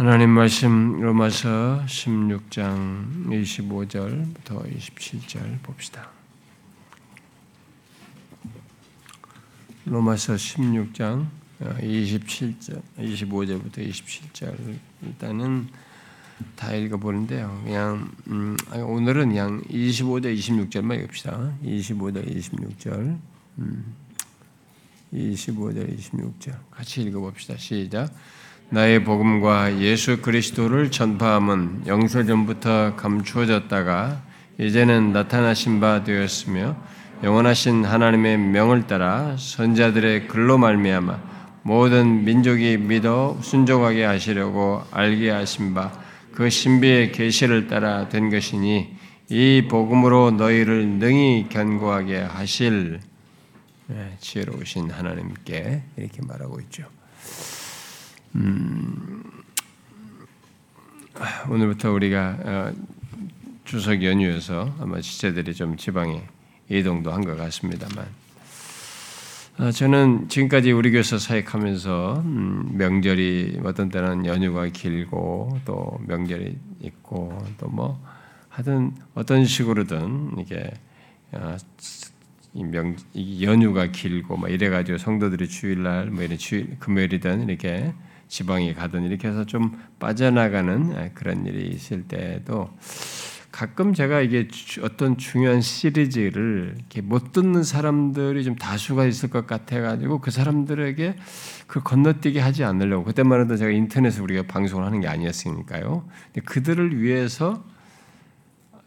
하나님 말씀 로마서 16장 25절부터 27절 봅시다. 로마서 16장 27절, 25절부터 27절 일단은 다 읽어보는데요. 그냥 음, 오늘은 그냥 25절, 26절만 읽읍시다. 25절, 26절, 음, 25절, 26절 같이 읽어봅시다. 시작. 나의 복음과 예수 그리스도를 전파함은 영세전부터 감추어졌다가 이제는 나타나신 바 되었으며 영원하신 하나님의 명을 따라 선자들의 글로 말미암아 모든 민족이 믿어 순종하게 하시려고 알게 하신 바 그 신비의 계시를 따라 된 것이니 이 복음으로 너희를 능히 견고하게 하실 네, 지혜로우신 하나님께 이렇게 말하고 있죠. 음, 오늘부터 우리가 어, 추석 연휴여서 아마 지체들이 좀 지방에 이동도 한 것 같습니다만 어, 저는 지금까지 우리 교회에서 사역하면서 음, 명절이 어떤 때는 연휴가 길고 또 명절이 있고 또 뭐 하든 어떤 식으로든 이게 어, 이 명, 이 연휴가 길고 막 이래가지고 성도들이 주일날 뭐 이런 주일 금요일이든 이렇게 지방에 가든 이렇게 해서 좀 빠져나가는 그런 일이 있을 때도 가끔 제가 이게 어떤 중요한 시리즈를 못 듣는 사람들이 좀 다수가 있을 것 같아가지고 그 사람들에게 그 건너뛰게 하지 않으려고 그때만 해도 제가 인터넷에 우리가 방송을 하는 게 아니었으니까요. 그들을 위해서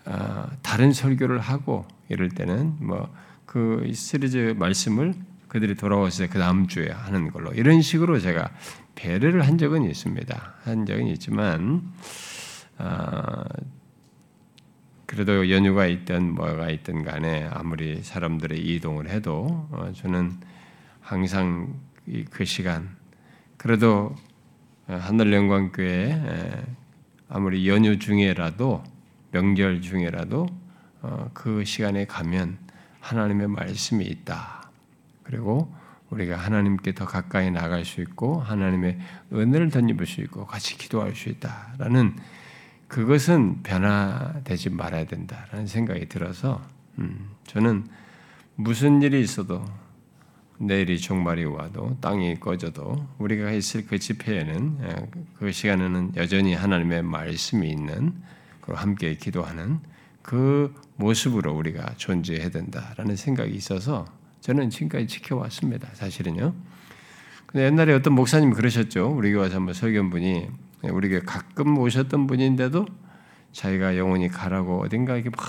아, 다른 설교를 하고 이럴 때는 뭐 그 시리즈 말씀을 그들이 때그 다음 주에 하는 걸로 이런 식으로 제가 배려를 한 적은 있습니다. 한 적은 있지만 아, 그래도 연휴가 있든 뭐가 있든 간에 아무리 사람들의 이동을 해도 어, 저는 항상 그 시간 그래도 하늘영광교회 아무리 연휴 중에라도 명절 중에라도 어, 그 시간에 가면 하나님의 말씀이 있다. 그리고 우리가 하나님께 더 가까이 나갈 수 있고 하나님의 은혜를 덧입을 수 있고 같이 기도할 수 있다라는 그것은 변화되지 말아야 된다라는 생각이 들어서 음, 저는 무슨 일이 있어도 내일이 종말이 와도 땅이 꺼져도 우리가 있을 그 집회에는 예, 그 시간에는 여전히 하나님의 말씀이 있는 그리고 함께 기도하는 그 모습으로 우리가 존재해야 된다라는 생각이 있어서 저는 지금까지 지켜왔습니다. 사실은요. 근데 옛날에 어떤 목사님이 그러셨죠. 우리 교회 와서 한번 설교분이 우리 교회 가끔 오셨던 분인데도 자기가 영혼이 가라고 어딘가 이게 막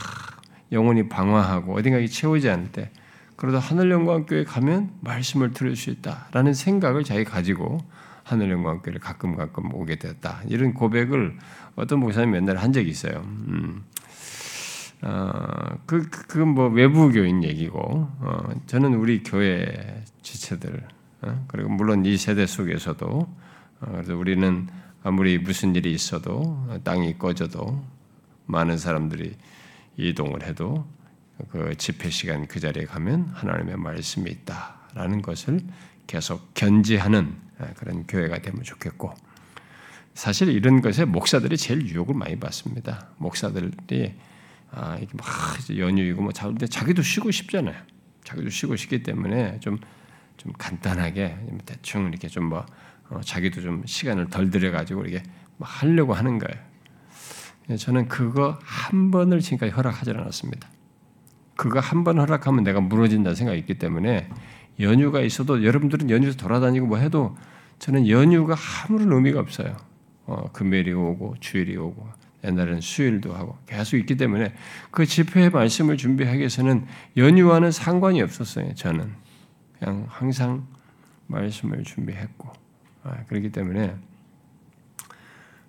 영혼이 방황하고 어딘가 채우지 않을 때 그러다 하늘영광교회 가면 말씀을 들을 수 있다라는 생각을 자기 가지고 하늘영광교회를 가끔 가끔 오게 됐다. 이런 고백을 어떤 목사님 맨날 한 적이 있어요. 음. 어, 그, 그건 뭐 외부 교인 얘기고, 어, 저는 우리 교회 지체들, 어, 그리고 물론 이 세대 속에서도, 어, 그래서 우리는 아무리 무슨 일이 있어도, 땅이 꺼져도, 많은 사람들이 이동을 해도, 그 집회 시간 그 자리에 가면 하나님의 말씀이 있다라는 것을 계속 견지하는 어, 그런 교회가 되면 좋겠고, 사실 이런 것에 목사들이 제일 유혹을 많이 받습니다. 목사들이 아, 이게 막 연휴이고 뭐 자는데 자기도 쉬고 싶잖아요. 자기도 쉬고 싶기 때문에 좀, 좀 간단하게 대충 이렇게 좀뭐 어, 자기도 좀 시간을 덜 들여가지고 이렇게 막 하려고 하는 거예요. 저는 그거 한 번을 지금까지 허락하지 않았습니다. 그거 한 번 허락하면 내가 무너진다는 생각이 있기 때문에 연휴가 있어도 여러분들은 연휴에서 돌아다니고 뭐 해도 저는 연휴가 아무런 의미가 없어요. 어, 금요일이 오고 주일이 오고 옛날에는 수일도 하고 계속 있기 때문에 그 집회의 말씀을 준비하기 위해서는 연휴와는 상관이 없었어요. 저는 그냥 항상 말씀을 준비했고 아, 그렇기 때문에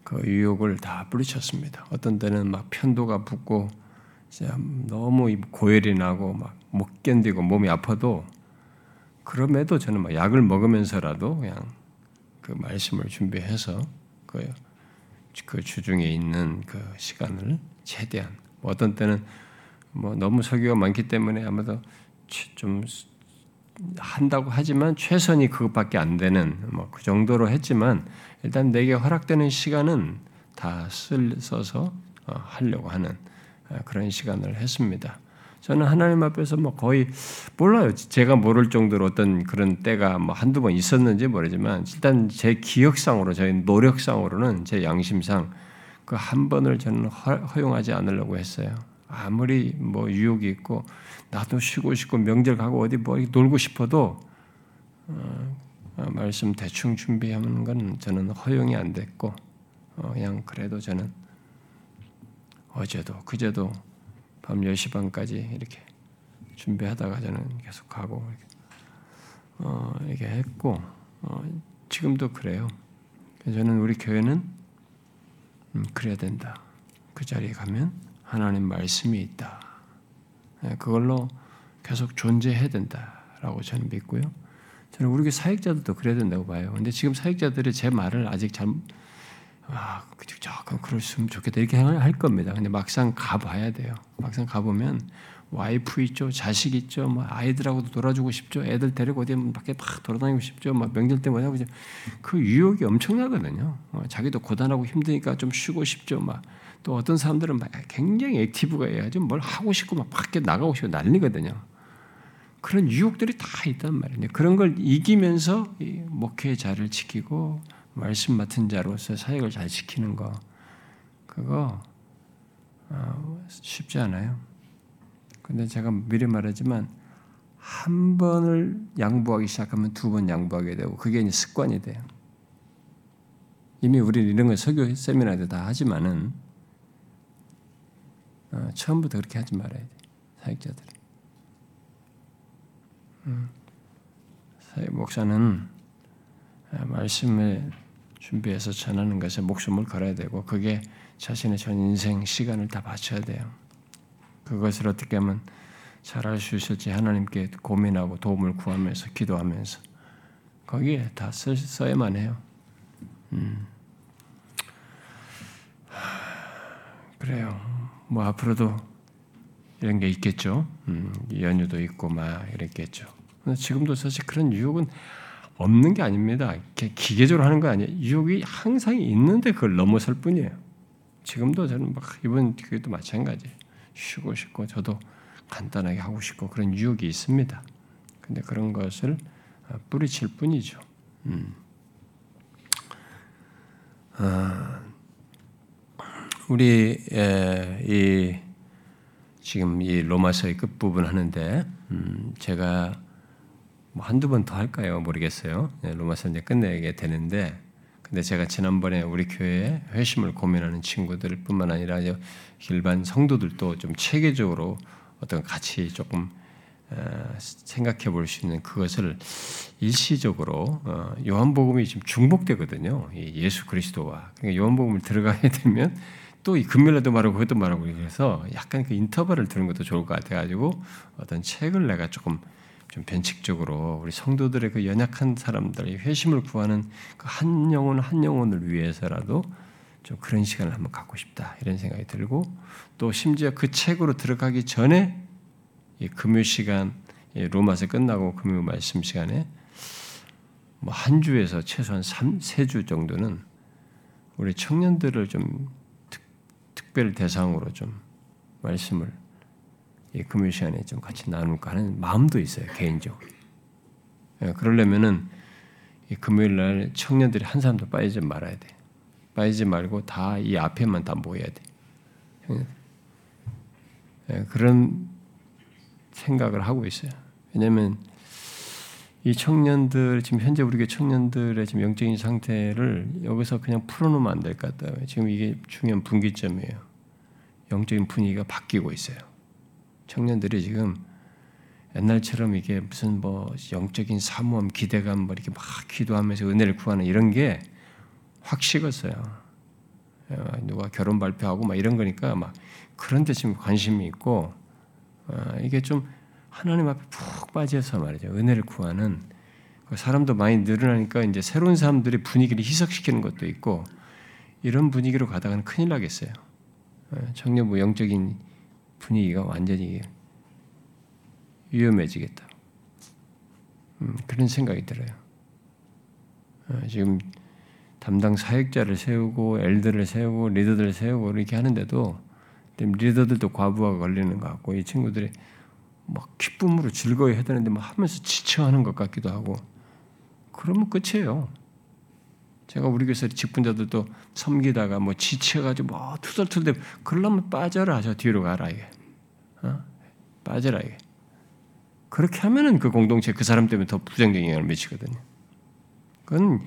그 유혹을 다 뿌리쳤습니다. 어떤 때는 막 편도가 붓고 너무 고열이 나고 막 못 견디고 몸이 아파도 그럼에도 저는 막 약을 먹으면서라도 그냥 그 말씀을 준비해서 그 그 주중에 있는 그 시간을 최대한 뭐 어떤 때는 뭐 너무 설교가 많기 때문에 아마도 좀 한다고 하지만 최선이 그것밖에 안 되는 뭐 그 정도로 했지만 일단 내게 허락되는 시간은 다 쓸, 써서 어, 하려고 하는 어, 그런 시간을 했습니다. 저는 하나님 앞에서 뭐 거의 몰라요. 제가 모를 정도로 어떤 그런 때가 뭐 한두 번 있었는지 모르지만 일단 제 기억상으로 저희 노력상으로는 제 양심상 그 한 번을 저는 허용하지 않으려고 했어요. 아무리 뭐 유혹이 있고 나도 쉬고 싶고 명절 가고 어디 뭐 놀고 싶어도 어, 어, 말씀 대충 준비하는 건 저는 허용이 안 됐고 어, 그냥 그래도 저는 어제도 그제도 밤 10시 반까지 이렇게 준비하다가 저는 계속 가고 어, 이게 했고 어, 지금도 그래요. 저는 우리 교회는 음, 그래야 된다. 그 자리에 가면 하나님 말씀이 있다. 네, 그걸로 계속 존재해야 된다라고 저는 믿고요. 저는 우리 사역자들도 그래야 된다고 봐요. 근데 지금 사역자들이 제 말을 아직 잘 아, 조금 그랬으면 좋겠다 이렇게 할 겁니다. 근데 막상 가봐야 돼요. 막상 가보면 와이프 있죠, 자식 있죠, 뭐 아이들하고도 놀아주고 싶죠, 애들 데리고 어디 밖에 막 돌아다니고 싶죠, 막 명절 때 뭐냐고 그 유혹이 엄청나거든요. 어, 자기도 고단하고 힘드니까 좀 쉬고 싶죠, 막 또 어떤 사람들은 막 굉장히 액티브가 해야지 뭘 하고 싶고 막 밖에 나가고 싶고 난리거든요. 그런 유혹들이 다 있단 말이에요. 그런 걸 이기면서 목회 자를 지키고 말씀 맡은 자로서 사역을 잘 지키는 거 그거 어, 쉽지 않아요. 근데 제가 미리 말하지만 한 번을 양보하기 시작하면 두 번 양보하게 되고 그게 이제 습관이 돼요. 이미 우리는 이런 걸 설교 세미나도 다 하지만은 어, 처음부터 그렇게 하지 말아야 돼 사역자들. 음, 목사는 어, 말씀을 준비해서 전하는 것에 목숨을 걸어야 되고 그게 자신의 전 인생 시간을 다 바쳐야 돼요. 그것을 어떻게 하면 잘할 수 있을지 하나님께 고민하고 도움을 구하면서 기도하면서 거기에 다 써, 써야만 해요. 음. 그래요. 뭐 앞으로도 이런 게 있겠죠. 음, 연휴도 있고 막 이랬겠죠. 지금도 사실 그런 유혹은 없는 게 아닙니다. 기계적으로 하는 거 아니에요. 유혹이 항상 있는데 그걸 넘어설 뿐이에요. 지금도 저는 막 이번 교회도 마찬가지. 쉬고 싶고 저도 간단하게 하고 싶고 그런 유혹이 있습니다. 근데 그런 것을 어, 뿌리칠 뿐이죠. 음. 아, 우리 에, 이 지금 이 로마서의 끝 부분 하는데 음, 제가 뭐 한두 번 더 할까요? 모르겠어요. 네, 로마서 이제 끝내게 되는데, 근데 제가 지난번에 우리 교회에 회심을 고민하는 친구들 뿐만 아니라 일반 성도들도 좀 체계적으로 어떤 같이 조금 어, 생각해 볼 수 있는 그것을 일시적으로 어, 요한복음이 지금 중복되거든요. 예수 그리스도와 그러니까 요한복음을 들어가게 되면 또 이 금요일에도 말하고 그것도 말하고 그래서 약간 그 인터벌을 들은 것도 좋을 것 같아가지고 어떤 책을 내가 조금 좀 변칙적으로 우리 성도들의 그 연약한 사람들의 회심을 구하는 그 한 영혼 한 영혼을 위해서라도 좀 그런 시간을 한번 갖고 싶다 이런 생각이 들고 또 심지어 그 책으로 들어가기 전에 이 금요 시간 로마서 끝나고 금요 말씀 시간에 뭐 한 주에서 최소한 3, 3주 정도는 우리 청년들을 좀 특, 특별 대상으로 좀 말씀을 이 금요 시간에 좀 같이 나눌까 하는 마음도 있어요 개인적으로. 예, 그러려면은 이 금요일 날 청년들이 한 사람도 빠지지 말아야 돼. 빠지지 말고 다 이 앞에만 다 모여야 돼. 예, 그런 생각을 하고 있어요. 왜냐하면 이 청년들 지금 현재 우리 교 청년들의 지금 영적인 상태를 여기서 그냥 풀어놓으면 안 될 것 같아요. 지금 이게 중요한 분기점이에요. 영적인 분위기가 바뀌고 있어요. 청년들이 지금 옛날처럼 이게 무슨 뭐 영적인 사모함, 기대감, 뭐 이렇게 막 기도하면서 은혜를 구하는 이런 게 확 식었어요. 어, 누가 결혼 발표하고 막 이런 거니까 막 그런 데 지금 관심이 있고 어, 이게 좀 하나님 앞에 푹 빠져서 말이죠. 은혜를 구하는 그 사람도 많이 늘어나니까 이제 새로운 사람들이 분위기를 희석시키는 것도 있고 이런 분위기로 가다가는 큰일 나겠어요. 어, 청년부 영적인 분위기가 완전히 위험해지겠다. 음, 그런 생각이 들어요. 어, 지금 담당 사역자를 세우고 엘드를 세우고 리더들을 세우고 이렇게 하는데도 리더들도 과부하가 걸리는 것 같고 이 친구들이 막 기쁨으로 즐거워 해야 되는데 막 하면서 지쳐하는 것 같기도 하고 그러면 끝이에요. 제가 우리 교회 직분자들도 섬기다가 뭐 지쳐가지고 뭐 투덜투덜 그러려면 빠져라 저 뒤로 가라 이게 어? 빠져라 이게 그렇게 하면은 그 공동체 그 사람 때문에 더 부정적인 영향을 미치거든요. 그건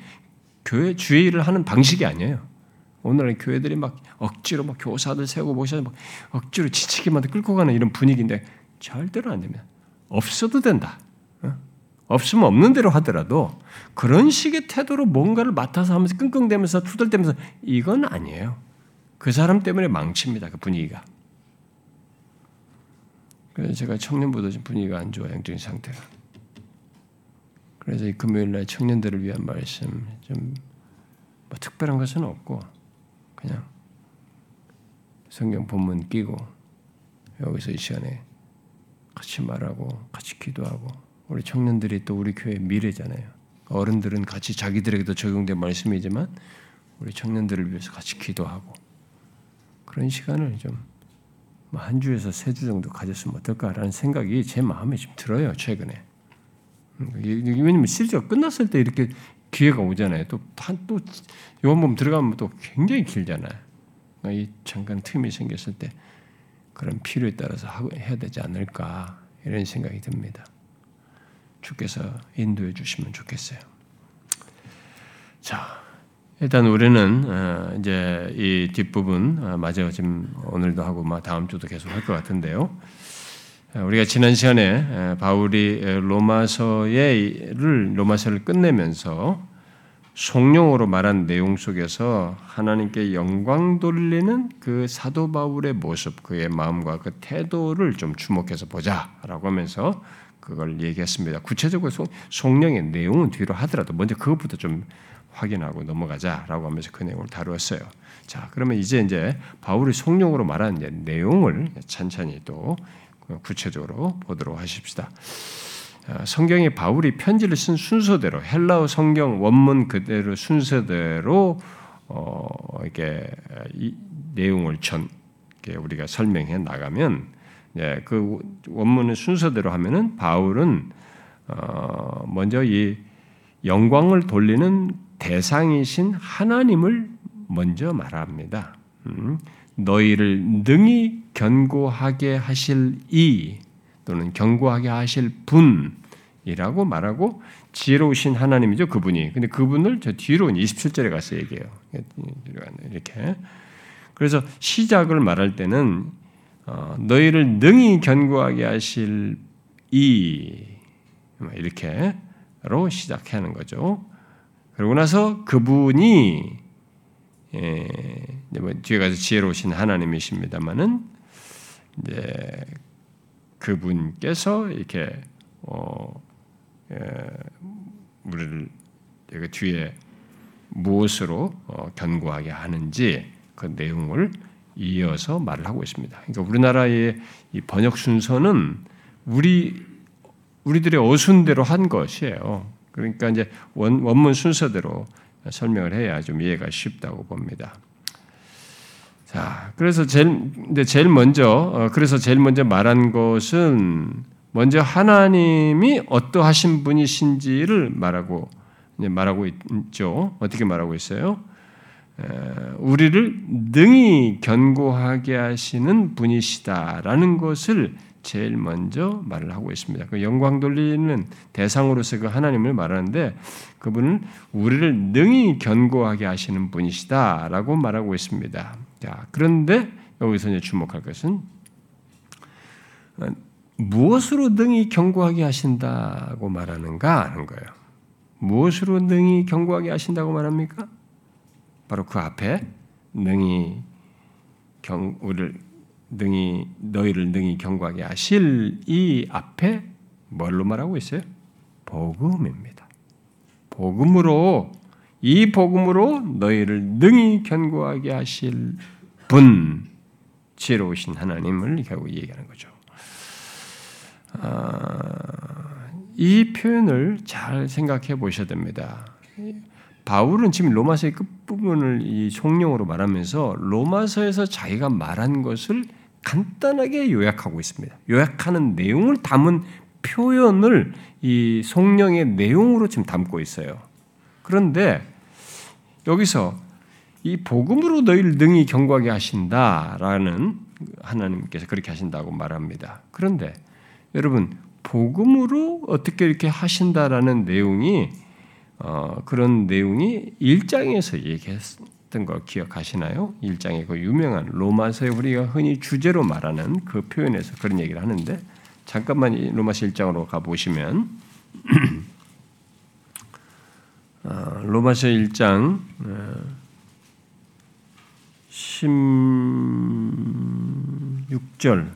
교회 주의 일을 하는 방식이 아니에요. 오늘은 교회들이 막 억지로 막 교사들 세우고 모셔서 막 억지로 지치게 만들 끌고 가는 이런 분위기인데 절대로 안 됩니다. 없어도 된다. 어? 없으면 없는 대로 하더라도 그런 식의 태도로 뭔가를 맡아서 하면서 끙끙대면서 투덜대면서 이건 아니에요. 그 사람 때문에 망칩니다. 그 분위기가. 그래서 제가 청년보다 좀 분위기가 안 좋아요. 영적인 상태가. 그래서 이 금요일 날 청년들을 위한 말씀 좀 뭐 특별한 것은 없고 그냥 성경 본문 끼고 여기서 이 시간에 같이 말하고 같이 기도하고 우리 청년들이 또 우리 교회 미래잖아요. 어른들은 같이 자기들에게도 적용된 말씀이지만 우리 청년들을 위해서 같이 기도하고 그런 시간을 좀 한 주에서 세 주 정도 가졌으면 어떨까라는 생각이 제 마음에 좀 들어요 최근에. 왜냐면 시리즈가 끝났을 때 이렇게 기회가 오잖아요. 또한또 요한복음 들어가면 또 굉장히 길잖아요. 그러니까 이 잠깐 틈이 생겼을 때 그런 필요에 따라서 해야 되지 않을까 이런 생각이 듭니다. 주께서 인도해 주시면 좋겠어요. 자, 일단 우리는 어, 이제 이 뒷부분 어, 마저 지금 오늘도 하고 다음 주도 계속 할 것 같은데요. 우리가 지난 시간에 바울이 로마서를 로마서를 끝내면서 송룡으로 말한 내용 속에서 하나님께 영광 돌리는 그 사도 바울의 모습, 그의 마음과 그 태도를 좀 주목해서 보자라고 하면서 그걸 얘기했습니다. 구체적으로 송령의 내용은 뒤로 하더라도 먼저 그것부터 좀 확인하고 넘어가자라고 하면서 그 내용을 다루었어요. 자, 그러면 이제 이제 바울이 송령으로 말한 내용을 천천히 또 구체적으로 보도록 하십시다. 어, 성경에 바울이 편지를 쓴 순서대로 헬라어 성경 원문 그대로 순서대로 어, 이게 이 내용을 전 우리가 설명해 나가면 예, 그 원문의 순서대로 하면은 바울은 어, 먼저 이 영광을 돌리는 대상이신 하나님을 먼저 말합니다. 음, 너희를 능히 견고하게 하실 이 또는 견고하게 하실 분이라고 말하고 지혜로우신 하나님이죠 그분이. 근데 그분을 저 뒤로 27절에 가서 얘기해요. 이렇게. 그래서 시작을 말할 때는 어, 너희를 능히 견고하게 하실 이 이렇게로 시작하는 거죠. 그러고 나서 그분이 예, 뭐 뒤에 가서 지혜로우신 하나님이십니다만은 이제 그분께서 이렇게 어, 예, 우리를 뒤에 무엇으로 어, 견고하게 하는지 그 내용을 이어서 말을 하고 있습니다. 그러니까 우리나라의 이 번역 순서는 우리 우리들의 어순대로 한 것이에요. 그러니까 이제 원, 원문 순서대로 설명을 해야 좀 이해가 쉽다고 봅니다. 자, 그래서 제일 이제 제일 먼저 어, 그래서 제일 먼저 말한 것은 먼저 하나님이 어떠하신 분이신지를 말하고 말하고 있죠. 어떻게 말하고 있어요? 우리를 능히 견고하게 하시는 분이시다라는 것을 제일 먼저 말을 하고 있습니다. 그 영광 돌리는 대상으로서 그 하나님을 말하는데 그분은 우리를 능히 견고하게 하시는 분이시다라고 말하고 있습니다. 자, 그런데 여기서 이제 주목할 것은 어, 무엇으로 능히 견고하게 하신다고 말하는가 하는 거예요. 무엇으로 능히 견고하게 하신다고 말합니까? 바로 그 앞에 능히 경 우리를 능히 너희를 능히 경고하게 하실 이 앞에 뭘로 말하고 있어요? 복음입니다. 복음으로 이 복음으로 너희를 능히 견고하게 하실 분 지혜로우신 하나님을 결국 얘기하는 거죠. 아, 이 표현을 잘 생각해 보셔야 됩니다. 바울은 지금 로마서의 끝 부분을 이 송령으로 말하면서 로마서에서 자기가 말한 것을 간단하게 요약하고 있습니다. 요약하는 내용을 담은 표현을 이 송령의 내용으로 지금 담고 있어요. 그런데 여기서 이 복음으로 너희를 능히 경고하게 하신다라는 하나님께서 그렇게 하신다고 말합니다. 그런데 여러분 복음으로 어떻게 이렇게 하신다라는 내용이 어, 그런 내용이 1장에서 얘기했던 거 기억하시나요? 1장의 그 유명한 로마서에 우리가 흔히 주제로 말하는 그 표현에서 그런 얘기를 하는데 잠깐만 로마서 1장으로 가 보시면 어, 로마서 1장 어, 16절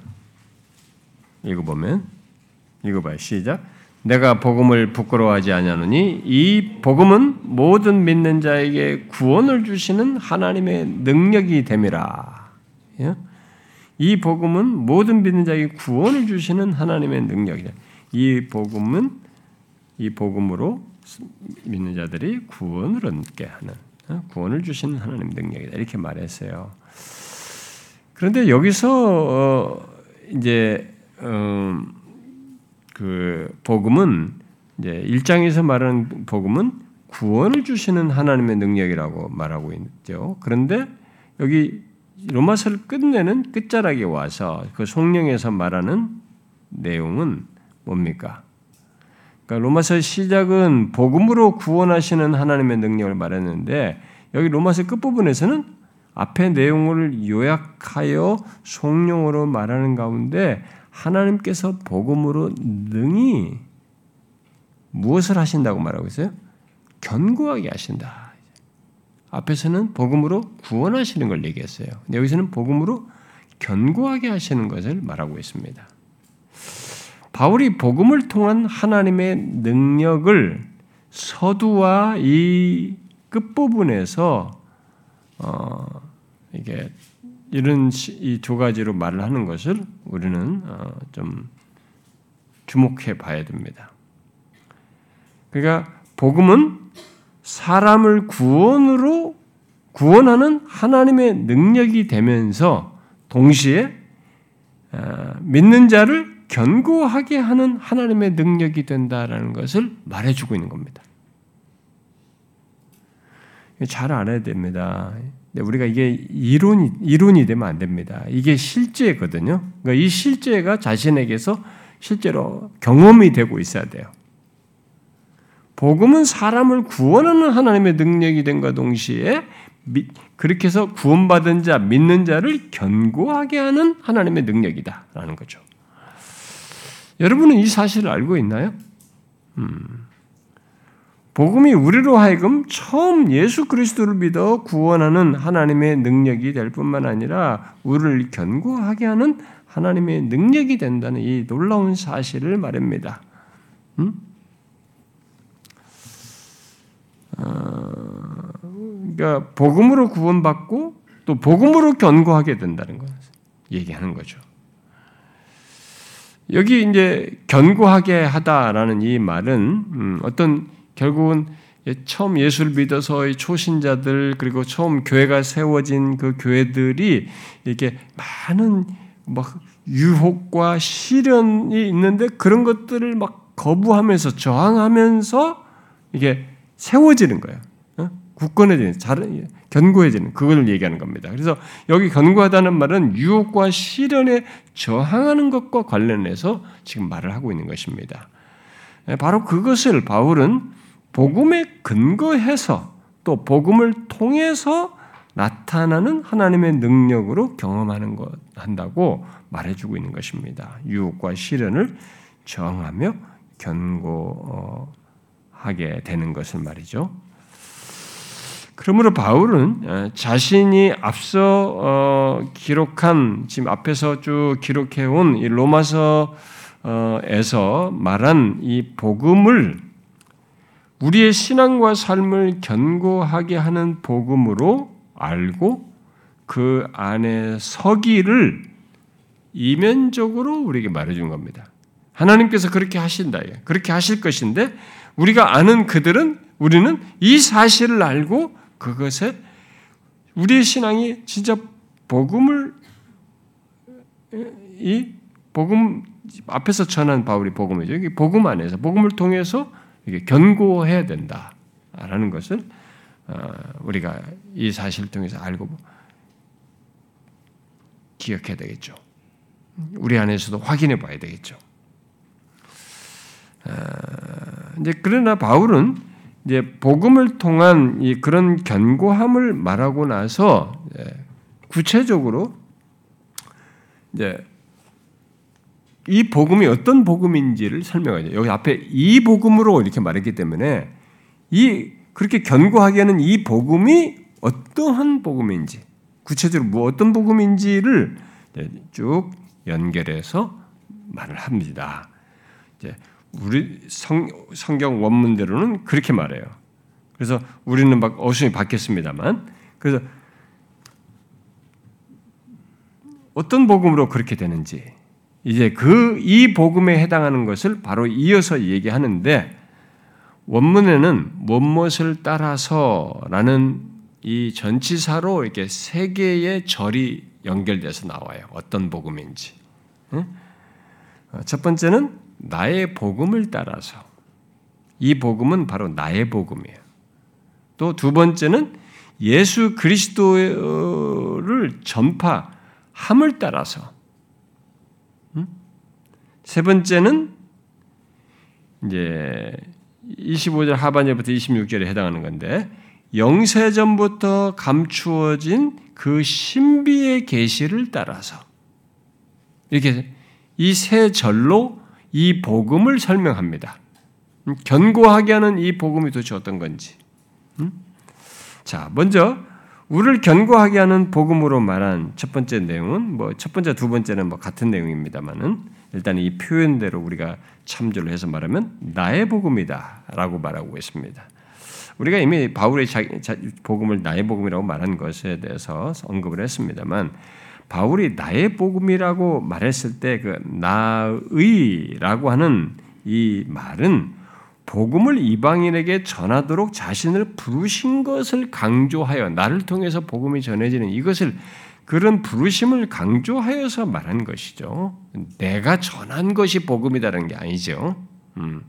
읽어보면 읽어봐요. 시작. 내가 복음을 부끄러워하지 아니하노니 이 복음은 모든 믿는 자에게 구원을 주시는 하나님의 능력이 됨이라. 예? 이 복음은 모든 믿는 자에게 구원을 주시는 하나님의 능력이다. 이 복음은 이 복음으로 믿는 자들이 구원을 얻게 하는 어? 구원을 주시는 하나님 능력이다. 이렇게 말했어요. 그런데 여기서 어 이제 음 그 복음은 이제 1장에서 말하는 복음은 구원을 주시는 하나님의 능력이라고 말하고 있죠. 그런데 여기 로마서를 끝내는 끝자락에 와서 그 성령에서 말하는 내용은 뭡니까? 그러니까 로마서 시작은 복음으로 구원하시는 하나님의 능력을 말했는데 여기 로마서 끝부분에서는 앞의 내용을 요약하여 성령으로 말하는 가운데 하나님께서 복음으로 능히 무엇을 하신다고 말하고 있어요? 견고하게 하신다. 앞에서는 복음으로 구원하시는 걸 얘기했어요. 여기서는 복음으로 견고하게 하시는 것을 말하고 있습니다. 바울이 복음을 통한 하나님의 능력을 서두와 이 끝부분에서 어, 이게 이런 이 두 가지로 말을 하는 것을 우리는 어, 좀 주목해 봐야 됩니다. 그러니까 복음은 사람을 구원으로 구원하는 하나님의 능력이 되면서 동시에 어, 믿는 자를 견고하게 하는 하나님의 능력이 된다라는 것을 말해주고 있는 겁니다. 잘 알아야 됩니다. 우리가 이게 이론이, 이론이 되면 안 됩니다. 이게 실제거든요. 그러니까 이 실제가 자신에게서 실제로 경험이 되고 있어야 돼요. 복음은 사람을 구원하는 하나님의 능력이 된과 동시에 그렇게 해서 구원받은 자, 믿는 자를 견고하게 하는 하나님의 능력이다라는 거죠. 여러분은 이 사실을 알고 있나요? 음. 복음이 우리로 하여금 처음 예수 그리스도를 믿어 구원하는 하나님의 능력이 될 뿐만 아니라 우리를 견고하게 하는 하나님의 능력이 된다는 이 놀라운 사실을 말합니다. 음? 어, 그러니까 복음으로 구원받고 또 복음으로 견고하게 된다는 것 얘기하는 거죠. 여기 이제 견고하게 하다라는 이 말은 음, 어떤 결국은 처음 예수를 믿어서 초신자들 그리고 처음 교회가 세워진 그 교회들이 이렇게 많은 막 유혹과 시련이 있는데 그런 것들을 막 거부하면서 저항하면서 이게 세워지는 거예요. 어? 굳건해지는, 잘, 견고해지는 그걸 얘기하는 겁니다. 그래서 여기 견고하다는 말은 유혹과 시련에 저항하는 것과 관련해서 지금 말을 하고 있는 것입니다. 예, 바로 그것을 바울은 복음에 근거해서 또 복음을 통해서 나타나는 하나님의 능력으로 경험하는 것 한다고 말해주고 있는 것입니다. 유혹과 시련을 저항하며 견고하게 되는 것을 말이죠. 그러므로 바울은 어, 자신이 앞서 어, 기록한 지금 앞에서 쭉 기록해 온 로마서에서 말한 이 복음을 우리의 신앙과 삶을 견고하게 하는 복음으로 알고 그 안에 서기를 이면적으로 우리에게 말해준 겁니다. 하나님께서 그렇게 하신다. 그렇게 하실 것인데 우리가 아는 그들은 우리는 이 사실을 알고 그것에 우리의 신앙이 진짜 복음을 이 복음 앞에서 전한 바울이 복음이죠. 이 복음 안에서 복음을 통해서 이게 견고해야 된다라는 것을 어, 우리가 이 사실을 통해서 알고 기억해야 되겠죠. 우리 안에서도 확인해 봐야 되겠죠. 어, 이제 그러나 바울은 이제 복음을 통한 이 그런 견고함을 말하고 나서 구체적으로 이제 이 복음이 어떤 복음인지를 설명하죠. 여기 앞에 이 복음으로 이렇게 말했기 때문에 이 그렇게 견고하게 하는 이 복음이 어떠한 복음인지 구체적으로 뭐 어떤 복음인지를 쭉 연결해서 말을 합니다. 이제 우리 성, 성경 원문대로는 그렇게 말해요. 그래서 우리는 막 어순이 바뀌었습니다만 그래서 어떤 복음으로 그렇게 되는지 이제 그 이 복음에 해당하는 것을 바로 이어서 얘기하는데 원문에는 무엇을 따라서라는 이 전치사로 이렇게 세 개의 절이 연결돼서 나와요. 어떤 복음인지. 어, 첫 번째는 나의 복음을 따라서 이 복음은 바로 나의 복음이에요. 또 두 번째는 예수 그리스도를 전파함을 따라서 세 번째는 이제 25절 하반절부터 26절에 해당하는 건데 영세전부터 감추어진 그 신비의 계시를 따라서 이렇게 이 세 절로 이 복음을 설명합니다. 견고하게 하는 이 복음이 도대체 어떤 건지. 자, 먼저 우리를 견고하게 하는 복음으로 말한 첫 번째 내용은 뭐 첫 번째 두 번째는 뭐 같은 내용입니다만은 일단 이 표현대로 우리가 참조를 해서 말하면 나의 복음이다라고 말하고 있습니다. 우리가 이미 바울의 복음을 나의 복음이라고 말한 것에 대해서 언급을 했습니다만 바울이 나의 복음이라고 말했을 때 그 나의라고 하는 이 말은 복음을 이방인에게 전하도록 자신을 부르신 것을 강조하여 나를 통해서 복음이 전해지는 이것을 그런 부르심을 강조하여서 말한 것이죠. 내가 전한 것이 복음이다라는 게 아니죠. 음.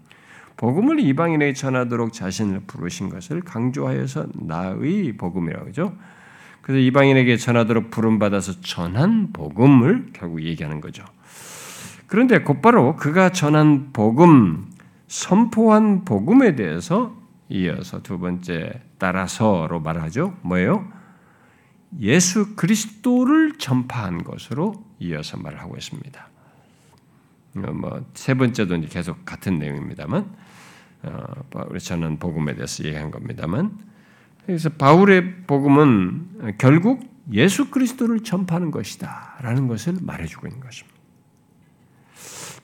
복음을 이방인에게 전하도록 자신을 부르신 것을 강조하여서 나의 복음이라고 하죠. 그래서 이방인에게 전하도록 부름받아서 전한 복음을 결국 얘기하는 거죠. 그런데 곧바로 그가 전한 복음, 선포한 복음에 대해서 이어서 두 번째 따라서로 말하죠. 뭐예요? 예수 그리스도를 전파한 것으로 이어서 말을 하고 있습니다. 뭐 세 번째도 계속 같은 내용입니다만 어, 저는 복음에 대해서 얘기한 겁니다만 그래서 바울의 복음은 결국 예수 그리스도를 전파하는 것이다라는 것을 말해주고 있는 것입니다.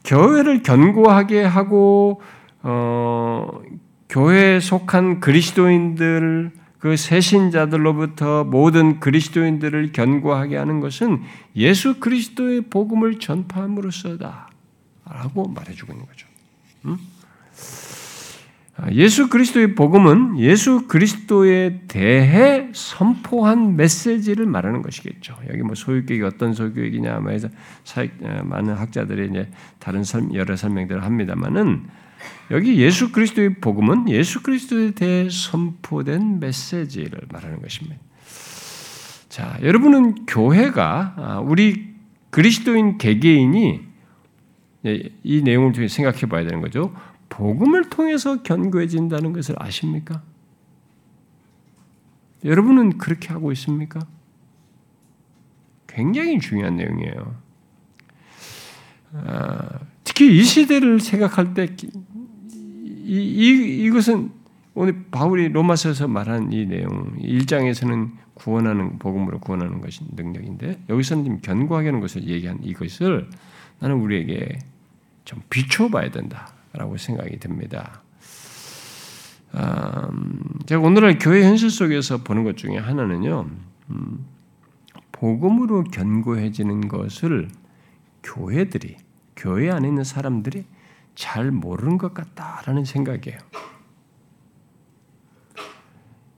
교회를 견고하게 하고 어, 교회에 속한 그리스도인들 그 새신자들로부터 모든 그리스도인들을 견고하게 하는 것은 예수 그리스도의 복음을 전파함으로써다 라고 말해주고 있는 거죠. 음? 예수 그리스도의 복음은 예수 그리스도에 대해 선포한 메시지를 말하는 것이겠죠. 여기 뭐 소유교육이 어떤 소유교육이냐, 뭐 해서 어, 많은 학자들이 이제 다른 여러 설명들을 합니다만은 여기 예수 그리스도의 복음은 예수 그리스도에 대해 선포된 메시지를 말하는 것입니다. 자, 여러분은 교회가 아, 우리 그리스도인 개개인이 이 내용을 통해 생각해 봐야 되는 거죠. 복음을 통해서 견고해진다는 것을 아십니까? 여러분은 그렇게 하고 있습니까? 굉장히 중요한 내용이에요. 아, 특히 이 시대를 생각할 때 이, 이, 이 것은 오늘 바울이 로마서에서 말한 이 내용, 1장에서는 구원하는, 복음으로 구원하는 것이 능력인데, 여기서는 좀 견고하게 하는 것을 얘기한 이것을 나는 우리에게 좀 비춰봐야 된다라고 생각이 듭니다. 음, 제가 오늘날 교회 현실 속에서 보는 것 중에 하나는요, 음, 복음으로 견고해지는 것을 교회들이, 교회 안에 있는 사람들이 잘 모르는 것 같다라는 생각이에요.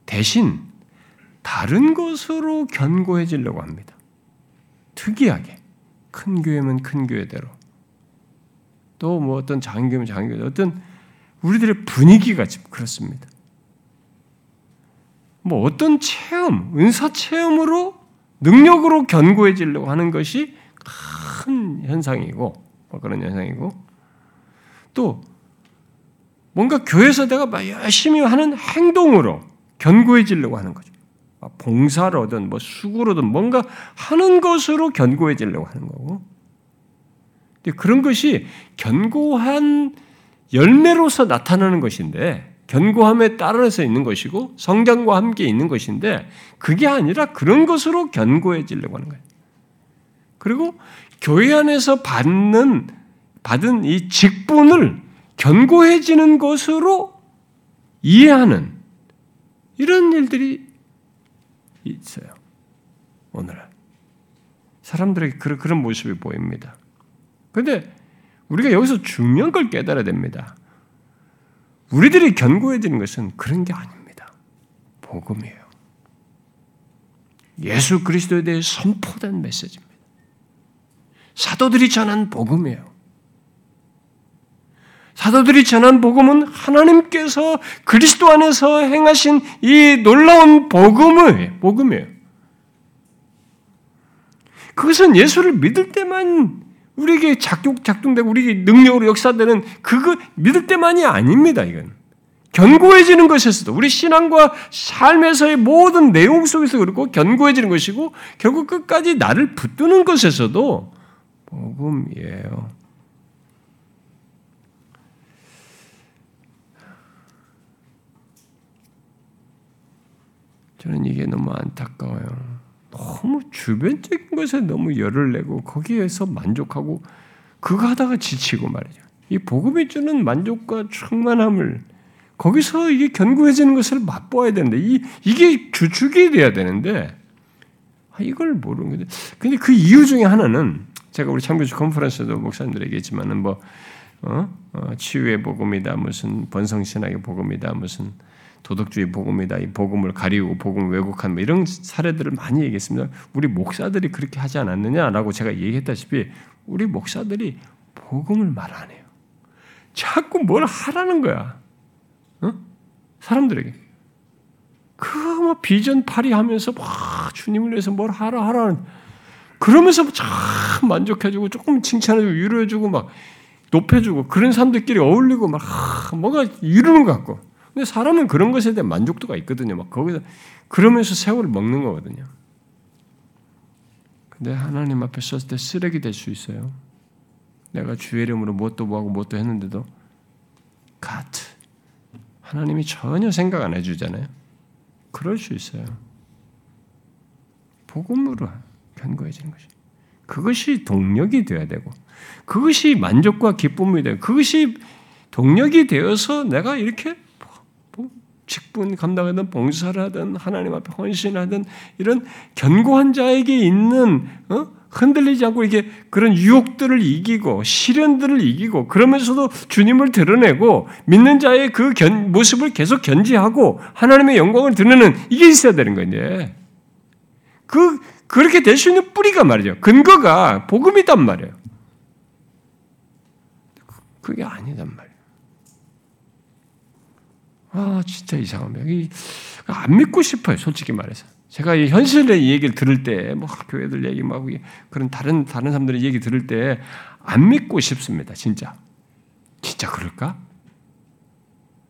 대신 다른 것으로 견고해지려고 합니다. 특이하게 큰 교회면 큰 교회대로 또 뭐 어떤 작은 교회면 작은 교회 어떤 우리들의 분위기가 지금 그렇습니다. 뭐 어떤 체험, 은사 체험으로 능력으로 견고해지려고 하는 것이 큰 현상이고 뭐 그런 현상이고 또 뭔가 교회에서 내가 막 열심히 하는 행동으로 견고해지려고 하는 거죠. 봉사로든 뭐 수고로든 뭔가 하는 것으로 견고해지려고 하는 거고. 근데 그런 것이 견고한 열매로서 나타나는 것인데 견고함에 따라서 있는 것이고 성장과 함께 있는 것인데 그게 아니라 그런 것으로 견고해지려고 하는 거예요. 그리고 교회 안에서 받는 받은 이 직분을 견고해지는 것으로 이해하는 이런 일들이 있어요. 오늘은 사람들에게 그런 모습이 보입니다. 그런데 우리가 여기서 중요한 걸 깨달아야 됩니다. 우리들이 견고해지는 것은 그런 게 아닙니다. 복음이에요. 예수 그리스도에 대해 선포된 메시지입니다. 사도들이 전한 복음이에요. 사도들이 전한 복음은 하나님께서 그리스도 안에서 행하신 이 놀라운 복음을 복음이에요. 그것은 예수를 믿을 때만 우리에게 작동 작동되고 우리에게 능력으로 역사되는 그거 믿을 때만이 아닙니다. 이건 견고해지는 것에서도 우리 신앙과 삶에서의 모든 내용 속에서 그렇고 견고해지는 것이고 결국 끝까지 나를 붙드는 것에서도 복음이에요. 저는 이게 너무 안타까워요. 너무 주변적인 것에 너무 열을 내고 거기에서 만족하고 그거 하다가 지치고 말이죠. 이 복음이 주는 만족과 충만함을 거기서 이게 견고해지는 것을 맛보아야 되는데 이 이게 주축이 돼야 되는데 아, 이걸 모르는 건데 근데 그 이유 중에 하나는 제가 우리 참교주 컨퍼런스도 목사님들 얘기했지만은 뭐 어? 어, 치유의 복음이다 무슨 번성신학의 복음이다 무슨 도덕주의 복음이다. 이 복음을 가리고 복음을 왜곡한 뭐 이런 사례들을 많이 얘기했습니다. 우리 목사들이 그렇게 하지 않았느냐라고 제가 얘기했다시피 우리 목사들이 복음을 말 안 해요. 자꾸 뭘 하라는 거야. 어? 사람들에게. 그뭐 비전 파리하면서 막 주님을 위해서 뭘 하라 하라는 그러면서 참 만족해주고 조금 칭찬해주고 위로해주고 막 높여주고 그런 사람들끼리 어울리고 막 뭔가 이루는 것 같고 근데 사람은 그런 것에 대한 만족도가 있거든요. 막 거기서 그러면서 세월을 먹는 거거든요. 근데 하나님 앞에 섰을 때 쓰레기 될 수 있어요. 내가 주의 이름으로 무엇도 뭐하고 무엇도 했는데도 가트 하나님이 전혀 생각 안 해주잖아요. 그럴 수 있어요. 복음으로 견고해지는 것이. 그것이 동력이 되어야 되고, 그것이 만족과 기쁨이 되고, 그것이 동력이 되어서 내가 이렇게 직분 감당하든 봉사를 하든 하나님 앞에 헌신하든 이런 견고한 자에게 있는 어? 흔들리지 않고 이게 그런 유혹들을 이기고 시련들을 이기고 그러면서도 주님을 드러내고 믿는 자의 그 견, 모습을 계속 견지하고 하나님의 영광을 드러내는 이게 있어야 되는 건데 그 그렇게 될 수 있는 뿌리가 말이죠 근거가 복음이단 말이에요. 그게 아니단 말이에요. 아, 진짜 이상합니다. 안 믿고 싶어요, 솔직히 말해서. 제가 이 현실의 얘기를 들을 때, 뭐 교회들 얘기 막 그런 다른 다른 사람들의 얘기 들을 때 안 믿고 싶습니다, 진짜. 진짜 그럴까?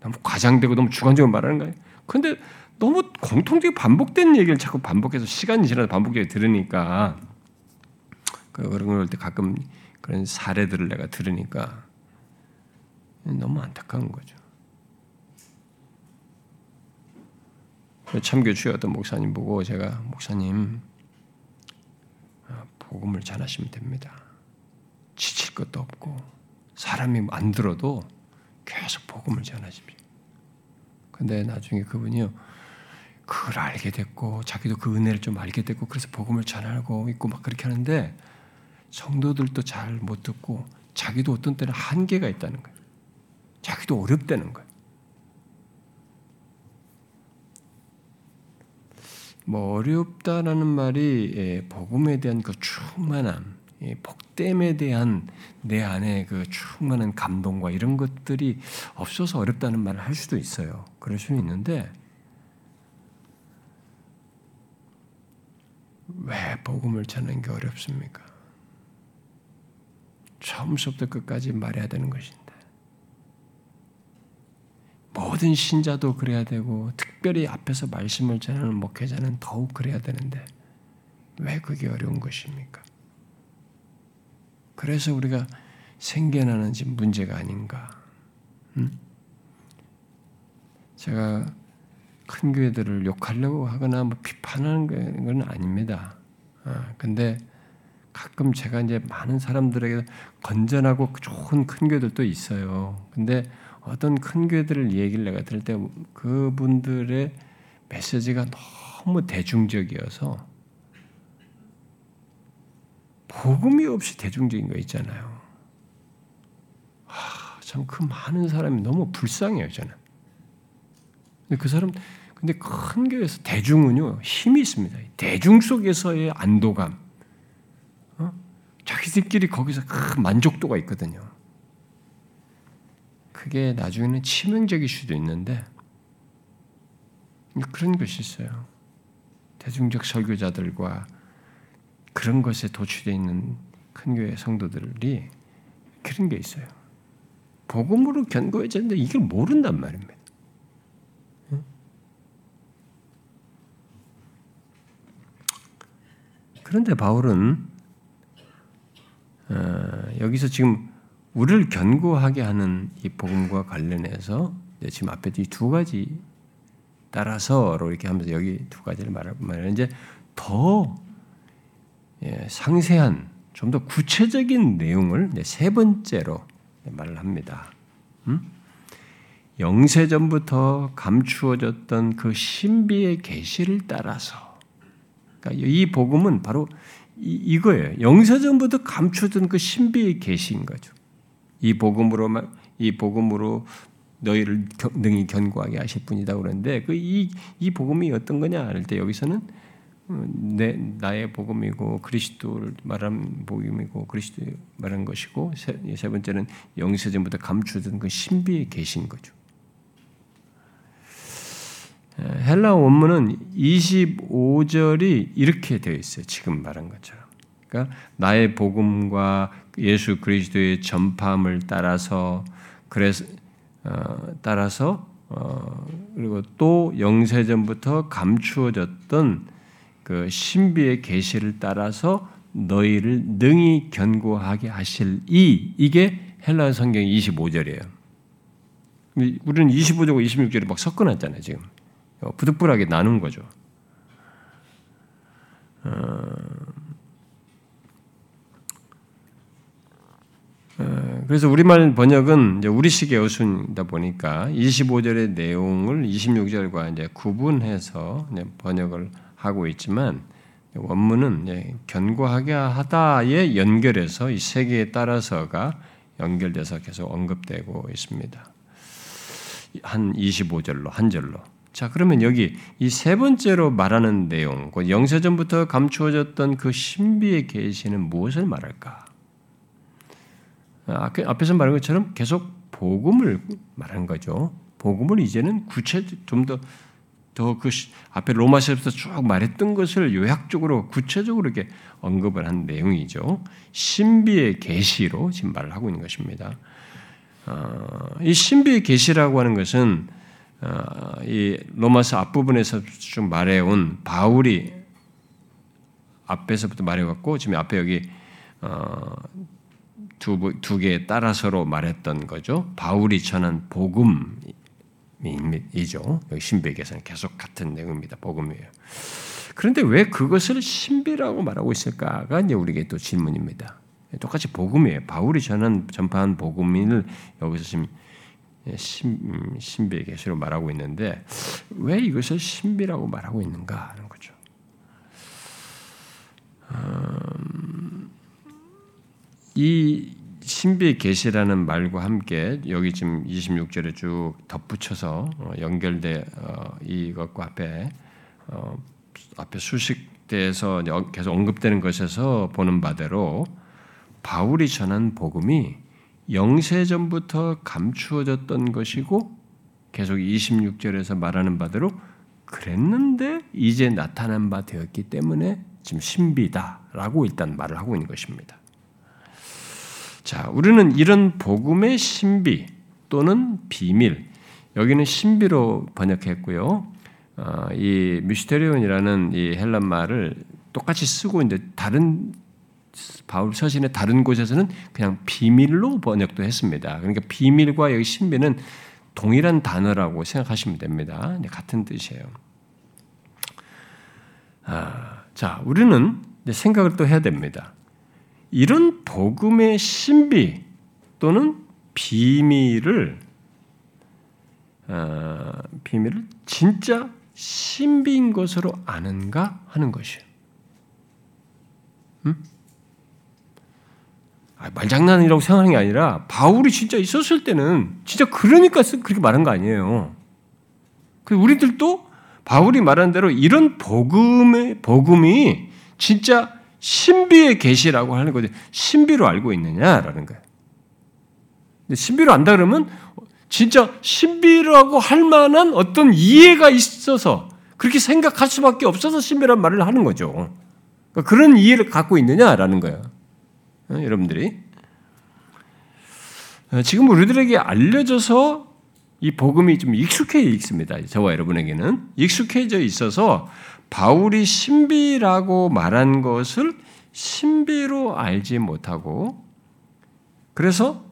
너무 과장되고 너무 주관적으로 말하는 거예요. 근데 너무 공통적인 반복된 얘기를 자꾸 반복해서 시간이 지나서 반복해서 들으니까 그 그런 걸 때 가끔 그런 사례들을 내가 들으니까 너무 안타까운 거죠. 참교주의 어떤 목사님 보고 제가 목사님 아, 복음을 전하시면 됩니다. 지칠 것도 없고 사람이 안 들어도 계속 복음을 전하십시오. 근데 나중에 그분이요 그걸 알게 됐고 자기도 그 은혜를 좀 알게 됐고 그래서 복음을 전하고 있고 막 그렇게 하는데 성도들도 잘 못 듣고 자기도 어떤 때는 한계가 있다는 거예요. 자기도 어렵다는 거예요. 뭐 어렵다라는 말이 예, 복음에 대한 그 충만함, 복됨에 대한 내 안에 그 충만한 감동과 이런 것들이 없어서 어렵다는 말을 할 수도 있어요. 그럴 수는 있는데 왜 복음을 전하는 게 어렵습니까? 처음부터 끝까지 말해야 되는 것인데 모든 신자도 그래야 되고 특별히 앞에서 말씀을 전하는 목회자는 더욱 그래야 되는데 왜 그게 어려운 것입니까? 그래서 우리가 생겨나는 지 문제가 아닌가? 음? 제가 큰 교회들을 욕하려고 하거나 뭐 비판하는 건 아닙니다. 아, 근데 가끔 제가 이제 많은 사람들에게 건전하고 좋은 큰 교회들도 있어요. 근데 어떤 큰 교회들을 얘기를 내가 들을 때 그분들의 메시지가 너무 대중적이어서 복음이 없이 대중적인 거 있잖아요. 아, 참그 많은 사람이 너무 불쌍해요, 저는. 근데 그 사람, 근데 큰 교회에서 대중은요, 힘이 있습니다. 대중 속에서의 안도감. 어? 자기들끼리 거기서 큰 만족도가 있거든요. 그게 나중에는 치명적일 수도 있는데, 그런 것이 있어요. 대중적 설교자들과 그런 것에 도취되어 있는 큰 교회 성도들이 그런 게 있어요. 복음으로 견고해졌는데 이걸 모른단 말입니다. 그런데 바울은 어, 여기서 지금 우리를 견고하게 하는 이 복음과 관련해서 지금 앞에 이 두 가지 따라서로 이렇게 하면서 여기 두 가지를 말하면 이제 더 예, 상세한 좀 더 구체적인 내용을 세 번째로 말을 합니다. 음? 영세전부터 감추어졌던 그 신비의 계시를 따라서 그러니까 이 복음은 바로 이, 거예요 영세전부터 감추어진 그 신비의 계시인 거죠. 이 복음으로만 이 복음으로 너희를 능히 견고하게 하실 분이다 그러는데 그이이 이 복음이 어떤 거냐 할 때 여기서는 내 나의 복음이고 그리스도를 말한 복음이고 그리스도 말한 것이고 세, 세 번째는 영세전부터 감추던 그 신비에 계신 거죠. 헬라 원문은 25절이 이렇게 되어 있어요. 지금 말한 것처럼. 그러니까 나의 복음과 예수 그리스도의 전파함을 따라서 그래서 어, 따라서 어, 그리고 또 영세전부터 감추어졌던 그 신비의 계시를 따라서 너희를 능히 견고하게 하실 이 이게 헬라 성경 25절이에요. 우리는 25절과 26절을 막 섞어놨잖아요 지금 어, 부득불하게 나눈 거죠. 어, 그래서 우리말 번역은 이제 우리식의 어순이다 보니까 25절의 내용을 26절과 이제 구분해서 이제 번역을 하고 있지만 원문은 견고하게 하다에 연결해서 이 세 개에 따라서가 연결돼서 계속 언급되고 있습니다. 한 25절로 한 절로. 자, 그러면 여기 이 세 번째로 말하는 내용, 그 영세전부터 감추어졌던 그 신비의 계시는 무엇을 말할까? 아, 앞에서 말한 것처럼 계속 복음을 말하는 거죠. 복음을 이제는 구체 좀 더 더그 앞에 로마서부터 쭉 말했던 것을 요약적으로 구체적으로 이렇게 언급을 한 내용이죠. 신비의 계시로 지금 말을 하고 있는 것입니다. 어, 이 신비의 계시라고 하는 것은 어, 이 로마서 앞부분에서 쭉 말해온 바울이 앞에서부터 말해왔고 지금 앞에 여기 어, 두, 두 개에 따라서로 말했던 거죠. 바울이 전한 복음 이죠. 여기 신비에게서는 계속 같은 내용입니다. 복음이에요. 그런데 왜 그것을 신비라고 말하고 있을까가 이제 우리에게 또 질문입니다. 똑같이 복음이에요. 바울이 전한 전파한 복음을 여기서 지금 신비의 계시로 말하고 있는데 왜 이것을 신비라고 말하고 있는가 하는 거죠. 음, 이 신비 계시라는 말과 함께 여기 지금 26절에 쭉 덧붙여서 어, 연결돼 어, 이것과 앞에 어, 앞에 수식 대에서 계속 언급되는 것에서 보는 바대로 바울이 전한 복음이 영세 전부터 감추어졌던 것이고 계속 26절에서 말하는 바대로 그랬는데 이제 나타난 바 되었기 때문에 지금 신비다라고 일단 말을 하고 있는 것입니다. 자, 우리는 이런 복음의 신비 또는 비밀 여기는 신비로 번역했고요. 어, 이 미스테리온이라는 이 헬란 말을 똑같이 쓰고 있는데 다른 바울 서신의 다른 곳에서는 그냥 비밀로 번역도 했습니다. 그러니까 비밀과 여기 신비는 동일한 단어라고 생각하시면 됩니다. 같은 뜻이에요. 아, 자, 우리는 생각을 또 해야 됩니다. 이런 복음의 신비 또는 비밀을 어, 비밀을 진짜 신비인 것으로 아는가 하는 것이에요. 음? 아, 말장난이라고 생각하는 게 아니라 바울이 진짜 있었을 때는 진짜 그러니까 그렇게 말한 거 아니에요. 그 우리들도 바울이 말한 대로 이런 복음의 복음이 진짜 신비의 계시라고 하는 거지 신비로 알고 있느냐라는 거예요. 신비로 안다 그러면 진짜 신비라고 할 만한 어떤 이해가 있어서 그렇게 생각할 수밖에 없어서 신비란 말을 하는 거죠. 그러니까 그런 이해를 갖고 있느냐라는 거예요. 어, 여러분들이 어, 지금 우리들에게 알려져서 이 복음이 좀 익숙해 있습니다. 저와 여러분에게는 익숙해져 있어서 바울이 신비라고 말한 것을 신비로 알지 못하고 그래서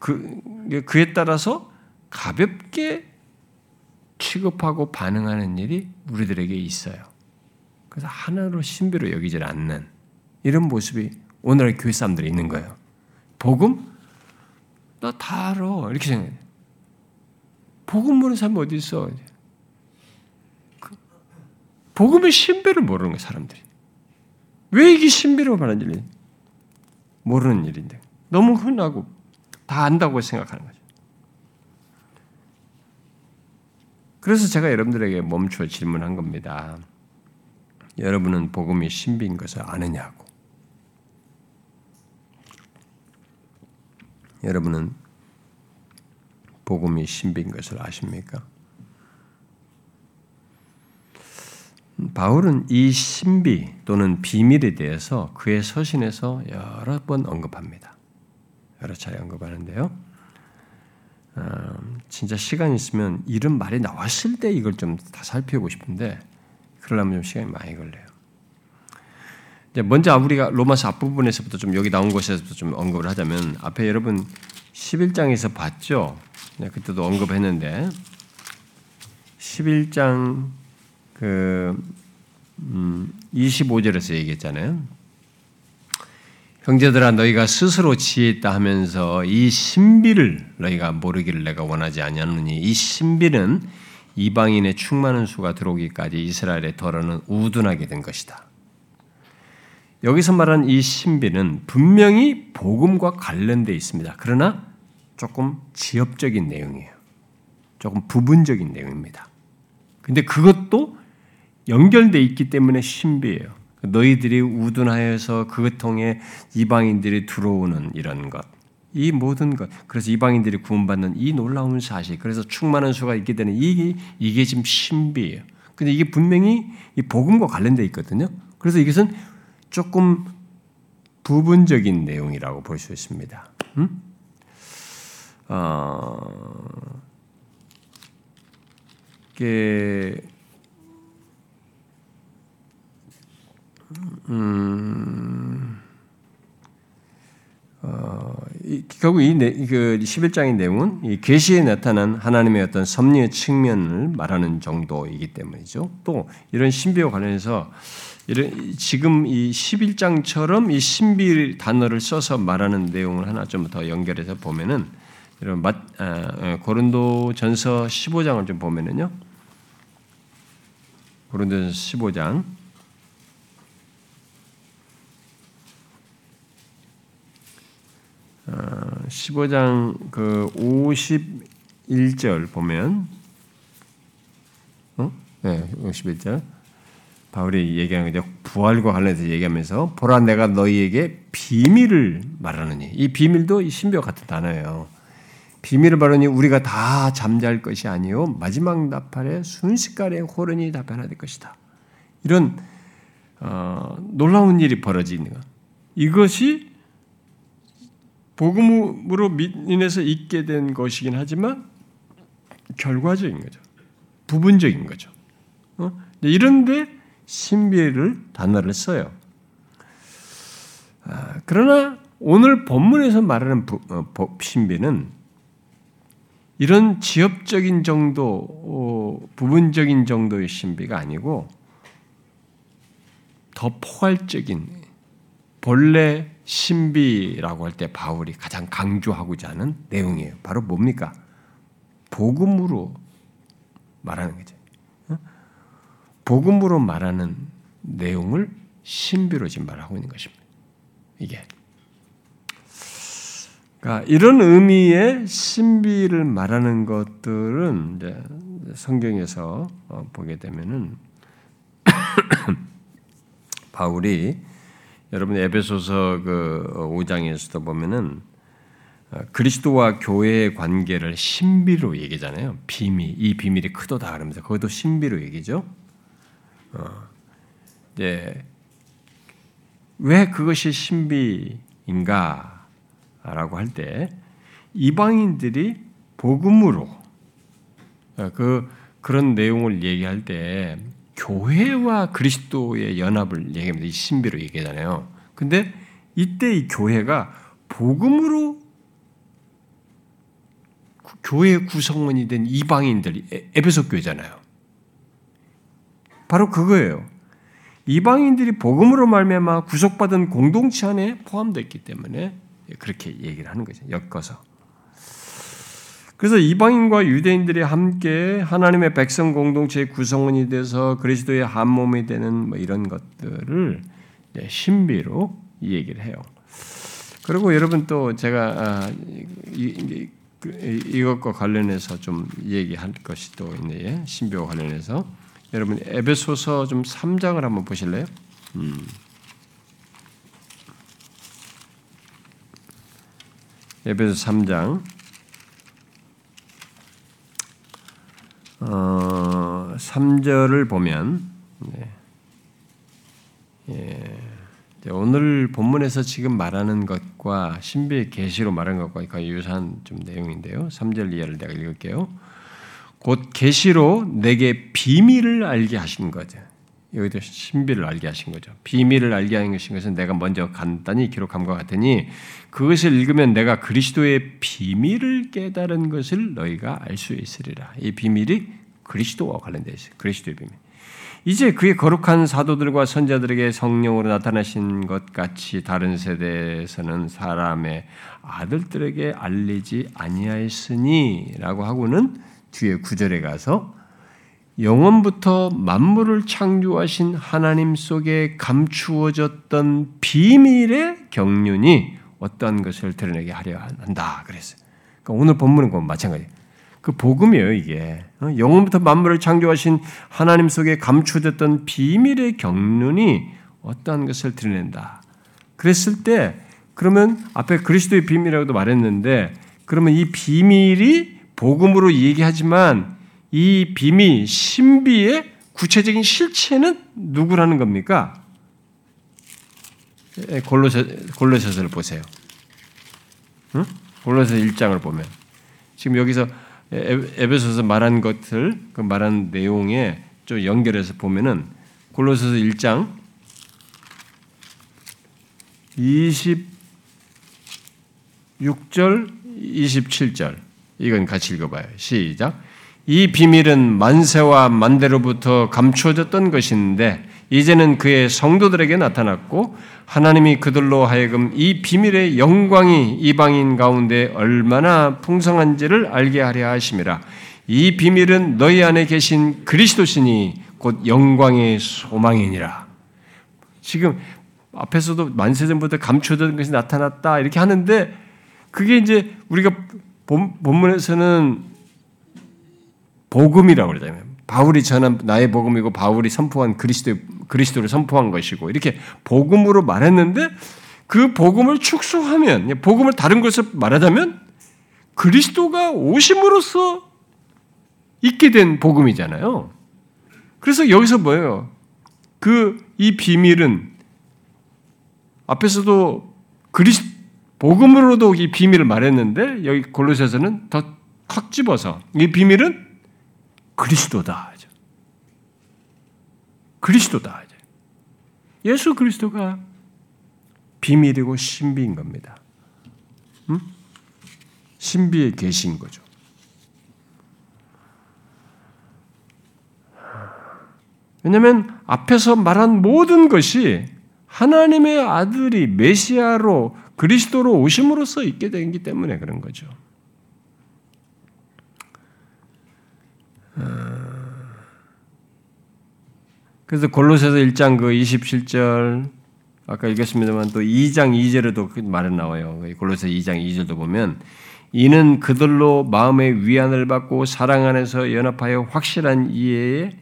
그, 그에 따라서 가볍게 취급하고 반응하는 일이 우리들에게 있어요. 그래서 하나로 신비로 여기질 않는 이런 모습이 오늘의 교회 사람들이 있는 거예요. 복음? 나 다 알아. 이렇게 생각해. 복음 모르는 사람이 어디 있어? 그 복음의 신비를 모르는 거야, 사람들이. 왜 이게 신비로 말하는 일이 모르는 일인데. 너무 흔하고 다 안다고 생각하는 거죠. 그래서 제가 여러분들에게 멈춰 질문한 겁니다. 여러분은 복음이 신비인 것을 아느냐고. 여러분은 복음이 신비인 것을 아십니까? 바울은 이 신비 또는 비밀에 대해서 그의 서신에서 여러 번 언급합니다. 여러 차례 언급하는데요. 어, 진짜 시간 있으면 이런 말이 나왔을 때 이걸 좀 다 살펴보고 싶은데 그러려면 좀 시간이 많이 걸려요. 먼저 우리가 로마서 앞부분에서부터 좀 여기 나온 곳에서부터 좀 언급을 하자면 앞에 여러분 11장에서 봤죠? 네, 그때도 언급했는데 11장 그 음, 25절에서 얘기했잖아요. 형제들아 너희가 스스로 지혜 있다 하면서 이 신비를 너희가 모르기를 내가 원하지 아니하느니 이 신비는 이방인의 충만한 수가 들어오기까지 이스라엘의 덜어는 우둔하게 된 것이다. 여기서 말한 이 신비는 분명히 복음과 관련되어 있습니다. 그러나 조금 지엽적인 내용이에요. 조금 부분적인 내용입니다. 근데 그것도 연결돼 있기 때문에 신비예요. 너희들이 우둔하여서 그것 통해 이방인들이 들어오는 이런 것. 이 모든 것. 그래서 이방인들이 구원받는 이 놀라운 사실. 그래서 충만한 수가 있게 되는 이게, 이게 지금 신비예요. 근데 이게 분명히 이 복음과 관련되어 있거든요. 그래서 이것은 조금 부분적인 내용이라고 볼 수 있습니다. 음? 어, 이게 음, 어, 이, 결국 이, 그 11장의 내용은 이 계시에 나타난 하나님의 어떤 섭리의 측면을 말하는 정도이기 때문이죠. 또 이런 신비와 관련해서 이런 지금 이 11장처럼 이 신비 단어를 써서 말하는 내용을 하나 좀 더 연결해서 보면은 이런 마, 아, 고린도 전서 15장을 좀 보면은요. 고린도 전서 15장 15장 그 51절 보면 어? 네, 51절 바울이 얘기하는 게 부활과 관련해서 얘기하면서 보라 내가 너희에게 비밀을 말하느니 이 비밀도 이 신비와 같은 단어예요. 비밀을 말하니 우리가 다 잠잘 것이 아니요 마지막 나팔에 순식간에 호른이 다 변화될 것이다. 이런 어, 놀라운 일이 벌어지는 것. 이것이 복음으로 인해서 있게 된 것이긴 하지만 결과적인 거죠. 부분적인 거죠. 어? 이런데 신비를 단어를 써요. 아, 그러나 오늘 본문에서 말하는 부, 어, 신비는 이런 지엽적인 정도, 어, 부분적인 정도의 신비가 아니고 더 포괄적인 본래 신비라고 할 때 바울이 가장 강조하고자 하는 내용이에요. 바로 뭡니까? 복음으로 말하는 거죠. 복음으로 말하는 내용을 신비로 지금 말하고 있는 것입니다. 이게. 그러니까 이런 의미의 신비를 말하는 것들은 성경에서 어, 보게 되면은 바울이 여러분 에베소서 그 5장에서도 보면은 어, 그리스도와 교회의 관계를 신비로 얘기잖아요. 비밀, 이 비밀이 크도다 그러면서 그것도 신비로 얘기죠. 어, 이제 왜 그것이 신비인가라고 할 때 이방인들이 복음으로 어, 그 그런 내용을 얘기할 때 교회와 그리스도의 연합을 얘기합니다. 이 신비로 얘기하잖아요. 근데 이때 이 교회가 복음으로 교회 구성원이 된 이방인들이 에베소 교회잖아요. 바로 그거예요. 이방인들이 복음으로 말미암아 구속받은 공동체 안에 포함되어 기 때문에 그렇게 얘기를 하는 거죠. 엮어서. 그래서 이방인과 유대인들이 함께 하나님의 백성 공동체의 구성원이 돼서 그리스도의 한 몸이 되는 뭐 이런 것들을 신비로 얘기를 해요. 그리고 여러분 또 제가 아, 그, 이것과 관련해서 좀 얘기할 것이 또 있네요. 신비와 관련해서 여러분 에베소서 좀 3장을 한번 보실래요? 음. 에베소 3장 어, 3절을 보면 네. 예. 오늘 본문에서 지금 말하는 것과 신비의 계시로 말하는 것과 거의 유사한 좀 내용인데요. 3절 이하를 내가 읽을게요. 곧 계시로 내게 비밀을 알게 하신 거죠. 여기도 신비를 알게 하신 거죠. 비밀을 알게 하신 것은 내가 먼저 간단히 기록함과 같으니 그것을 읽으면 내가 그리스도의 비밀을 깨달은 것을 너희가 알 수 있으리라. 이 비밀이 그리스도와 관련되어 있어요. 그리스도의 비밀. 이제 그의 거룩한 사도들과 선자들에게 성령으로 나타나신 것 같이 다른 세대에서는 사람의 아들들에게 알리지 아니하였으니라고 하고는 뒤에 구절에 가서 영원부터 만물을 창조하신 하나님 속에 감추어졌던 비밀의 경륜이 어떠한 것을 드러내게 하려 한다 그랬어요. 그러니까 오늘 본문은 그 마찬가지. 그 복음이에요 이게. 어? 영원부터 만물을 창조하신 하나님 속에 감추어졌던 비밀의 경륜이 어떠한 것을 드러낸다. 그랬을 때 그러면 앞에 그리스도의 비밀이라고도 말했는데 그러면 이 비밀이 복음으로 얘기하지만 이 비밀, 신비의 구체적인 실체는 누구라는 겁니까? 골로새, 골로새서를 보세요. 응? 골로새 1장을 보면 지금 여기서 에베소서 말한 것들, 그 말한 내용에 좀 연결해서 보면은 골로새서 1장 26절, 27절 이건 같이 읽어봐요. 시작. 이 비밀은 만세와 만대로부터 감추어졌던 것인데 이제는 그의 성도들에게 나타났고 하나님이 그들로 하여금 이 비밀의 영광이 이방인 가운데 얼마나 풍성한지를 알게 하려 하심이라. 이 비밀은 너희 안에 계신 그리스도시니 곧 영광의 소망이니라. 지금 앞에서도 만세전부터 감추어진 것이 나타났다 이렇게 하는데 그게 이제 우리가 본, 본문에서는 복음이라고 그러잖아요. 바울이 전한 나의 복음이고 바울이 선포한 그리스도 그리스도를 선포한 것이고 이렇게 복음으로 말했는데 그 복음을 축소하면 복음을 다른 것을 말하자면 그리스도가 오심으로써 있게 된 복음이잖아요. 그래서 여기서 뭐예요? 그 이 비밀은 앞에서도 그리스 복음으로도 이 비밀을 말했는데 여기 골로새서는 더확 집어서 이 비밀은 그리스도다. 그리스도다. 예수 그리스도가 비밀이고 신비인 겁니다. 음? 신비에 계신 거죠. 왜냐하면 앞에서 말한 모든 것이 하나님의 아들이 메시아로 그리스도로 오심으로써 있게 되기 때문에 그런 거죠. 그래서 골로새서 1장 그 27절 아까 읽었습니다만 또 2장 2절에도 그 말은 나와요. 골로새 2장 2절도 보면 이는 그들로 마음의 위안을 받고 사랑 안에서 연합하여 확실한 이해에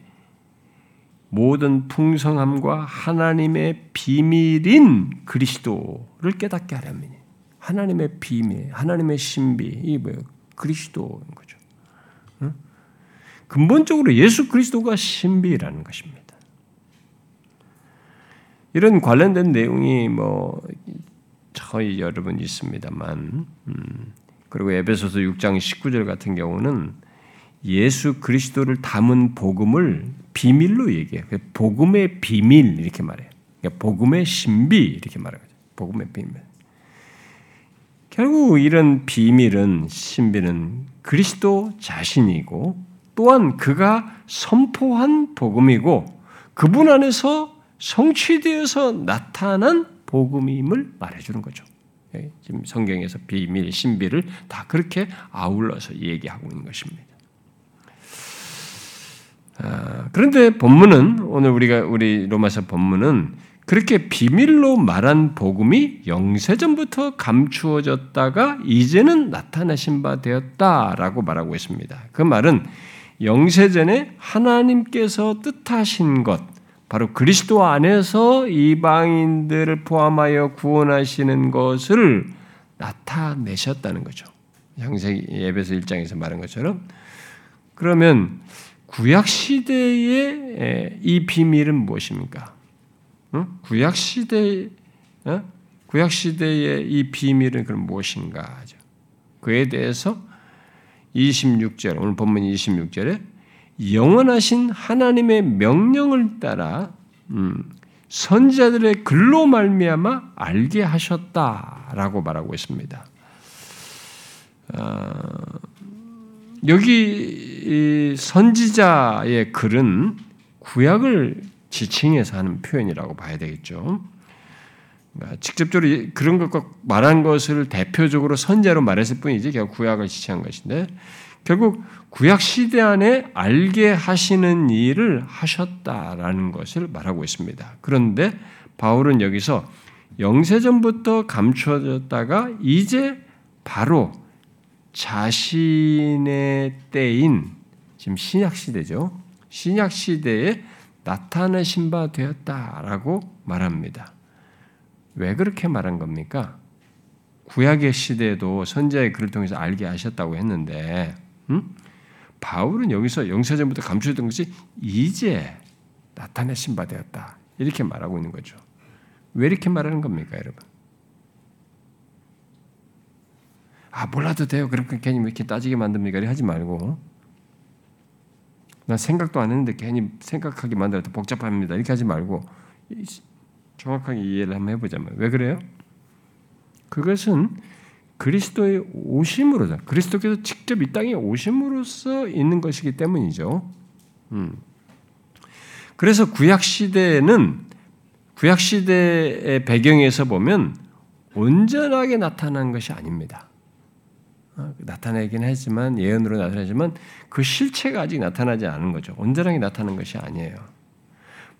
모든 풍성함과 하나님의 비밀인 그리스도를 깨닫게 하려면 하나님의 비밀, 하나님의 신비, 이 뭐예요? 그리스도인 거죠. 응? 근본적으로 예수 그리스도가 신비라는 것입니다. 이런 관련된 내용이 뭐 저희 여러분 있습니다만, 음, 그리고 에베소서 6장 19절 같은 경우는 예수 그리스도를 담은 복음을 비밀로 얘기해요. 복음의 비밀 이렇게 말해요. 그러니까 복음의 신비 이렇게 말하거든요. 복음의 비밀. 결국 이런 비밀은 신비는 그리스도 자신이고 또한 그가 선포한 복음이고 그분 안에서 성취되어서 나타난 복음임을 말해주는 거죠. 예, 지금 성경에서 비밀, 신비를 다 그렇게 아울러서 얘기하고 있는 것입니다. 아, 그런데 본문은 오늘 우리가 우리 로마서 본문은 그렇게 비밀로 말한 복음이 영세전부터 감추어졌다가 이제는 나타나신 바 되었다라고 말하고 있습니다. 그 말은 영세전에 하나님께서 뜻하신 것, 바로 그리스도 안에서 이방인들을 포함하여 구원하시는 것을 나타내셨다는 거죠. 형세 예배서 1장에서 말한 것처럼 그러면 구약 시대의 이 비밀은 무엇입니까? 구약 시대 구약 시대의 이 비밀은 그럼 무엇인가 하죠. 그에 대해서 26절 오늘 본문 26절에 영원하신 하나님의 명령을 따라 음, 선자들의 글로 말미암아 알게 하셨다라고 말하고 있습니다. 어, 여기 선지자의 글은 구약을 지칭해서 하는 표현이라고 봐야 되겠죠. 그러니까 직접적으로 그런 것과 말한 것을 대표적으로 선제로 말했을 뿐이지 결국 구약을 지칭한 것인데 결국 구약 시대 안에 알게 하시는 일을 하셨다라는 것을 말하고 있습니다. 그런데 바울은 여기서 영세전부터 감추어졌다가 이제 바로 자신의 때인 지금 신약 시대죠. 신약 시대에 나타내신 바 되었다라고 말합니다. 왜 그렇게 말한 겁니까? 구약의 시대에도 선자의 글을 통해서 알게 하셨다고 했는데 음? 바울은 여기서 영세전부터 감추었던 것이 이제 나타내신 바 되었다. 이렇게 말하고 있는 거죠. 왜 이렇게 말하는 겁니까, 여러분? 아, 몰라도 돼요. 그렇게 괜히 이렇게 따지게 만듭니까? 이렇게 하지 말고. 나 생각도 안 했는데 괜히 생각하게 만들어도 복잡합니다. 이렇게 하지 말고 정확하게 이해를 한번 해보자면 왜 그래요? 그것은 그리스도의 오심으로서 그리스도께서 직접 이 땅에 오심으로써 있는 것이기 때문이죠. 음. 그래서 구약 시대에는 구약 시대의 배경에서 보면 온전하게 나타난 것이 아닙니다. 어, 나타내긴 하지만 예언으로 나타나지만 그 실체가 아직 나타나지 않은 거죠. 온전하게 나타난 것이 아니에요.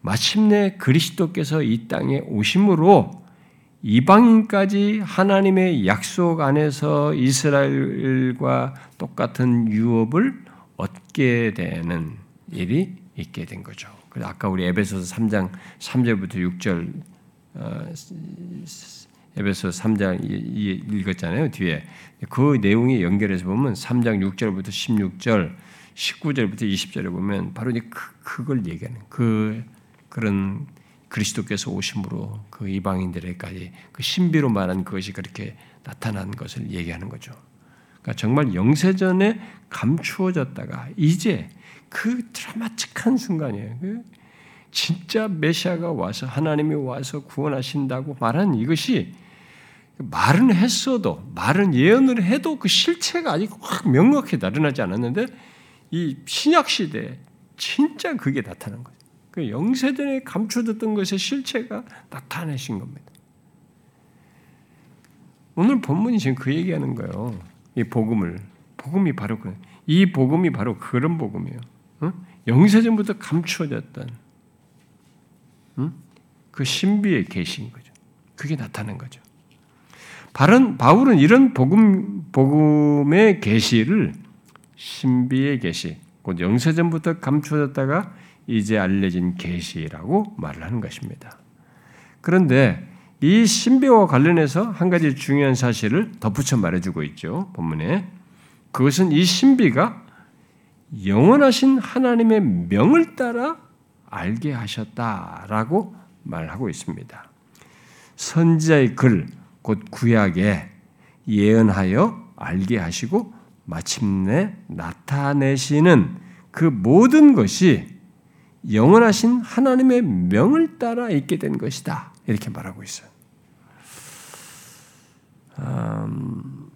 마침내 그리스도께서 이 땅에 오심으로 이방인까지 하나님의 약속 안에서 이스라엘과 똑같은 유업을 얻게 되는 일이 있게 된 거죠. 그래서 아까 우리 에베소서 3장 3절부터 6절 어, 에베소 3장 읽었잖아요. 뒤에 그 내용이 연결해서 보면 3장 6절부터 16절, 19절부터 20절에 보면 바로 이제 그, 그걸 얘기하는 그 그런 그리스도께서 오심으로 그 이방인들에까지 그 신비로 말한 그것이 그렇게 나타난 것을 얘기하는 거죠. 그러니까 정말 영세전에 감추어졌다가 이제 그 드라마틱한 순간이에요. 그 진짜 메시아가 와서 하나님이 와서 구원하신다고 말한 이것이 말은 했어도 말은 예언을 해도 그 실체가 아직 확 명확히 나타나지 않았는데 이 신약 시대에 진짜 그게 나타난 거예요. 그 영세전에 감춰졌던 것의 실체가 나타내신 겁니다. 오늘 본문이 지금 그 얘기하는 거예요. 이 복음을 복음이 바로 그, 이 복음이 바로 그런 복음이에요. 응? 영세전부터 감추어졌던 응? 그 신비의 계신 거죠. 그게 나타난 거죠. 바른 바울은 이런 복음 복음의 계시를 신비의 계시, 곧 영세전부터 감추어졌다가 이제 알려진 계시라고 말을 하는 것입니다. 그런데 이 신비와 관련해서 한 가지 중요한 사실을 덧붙여 말해주고 있죠. 본문에 그것은 이 신비가 영원하신 하나님의 명을 따라 알게 하셨다라고 말하고 있습니다. 선지자의 글, 곧 구약에 예언하여 알게 하시고 마침내 나타내시는 그 모든 것이 영원하신 하나님의 명을 따라 있게 된 것이다. 이렇게 말하고 있어요. 음,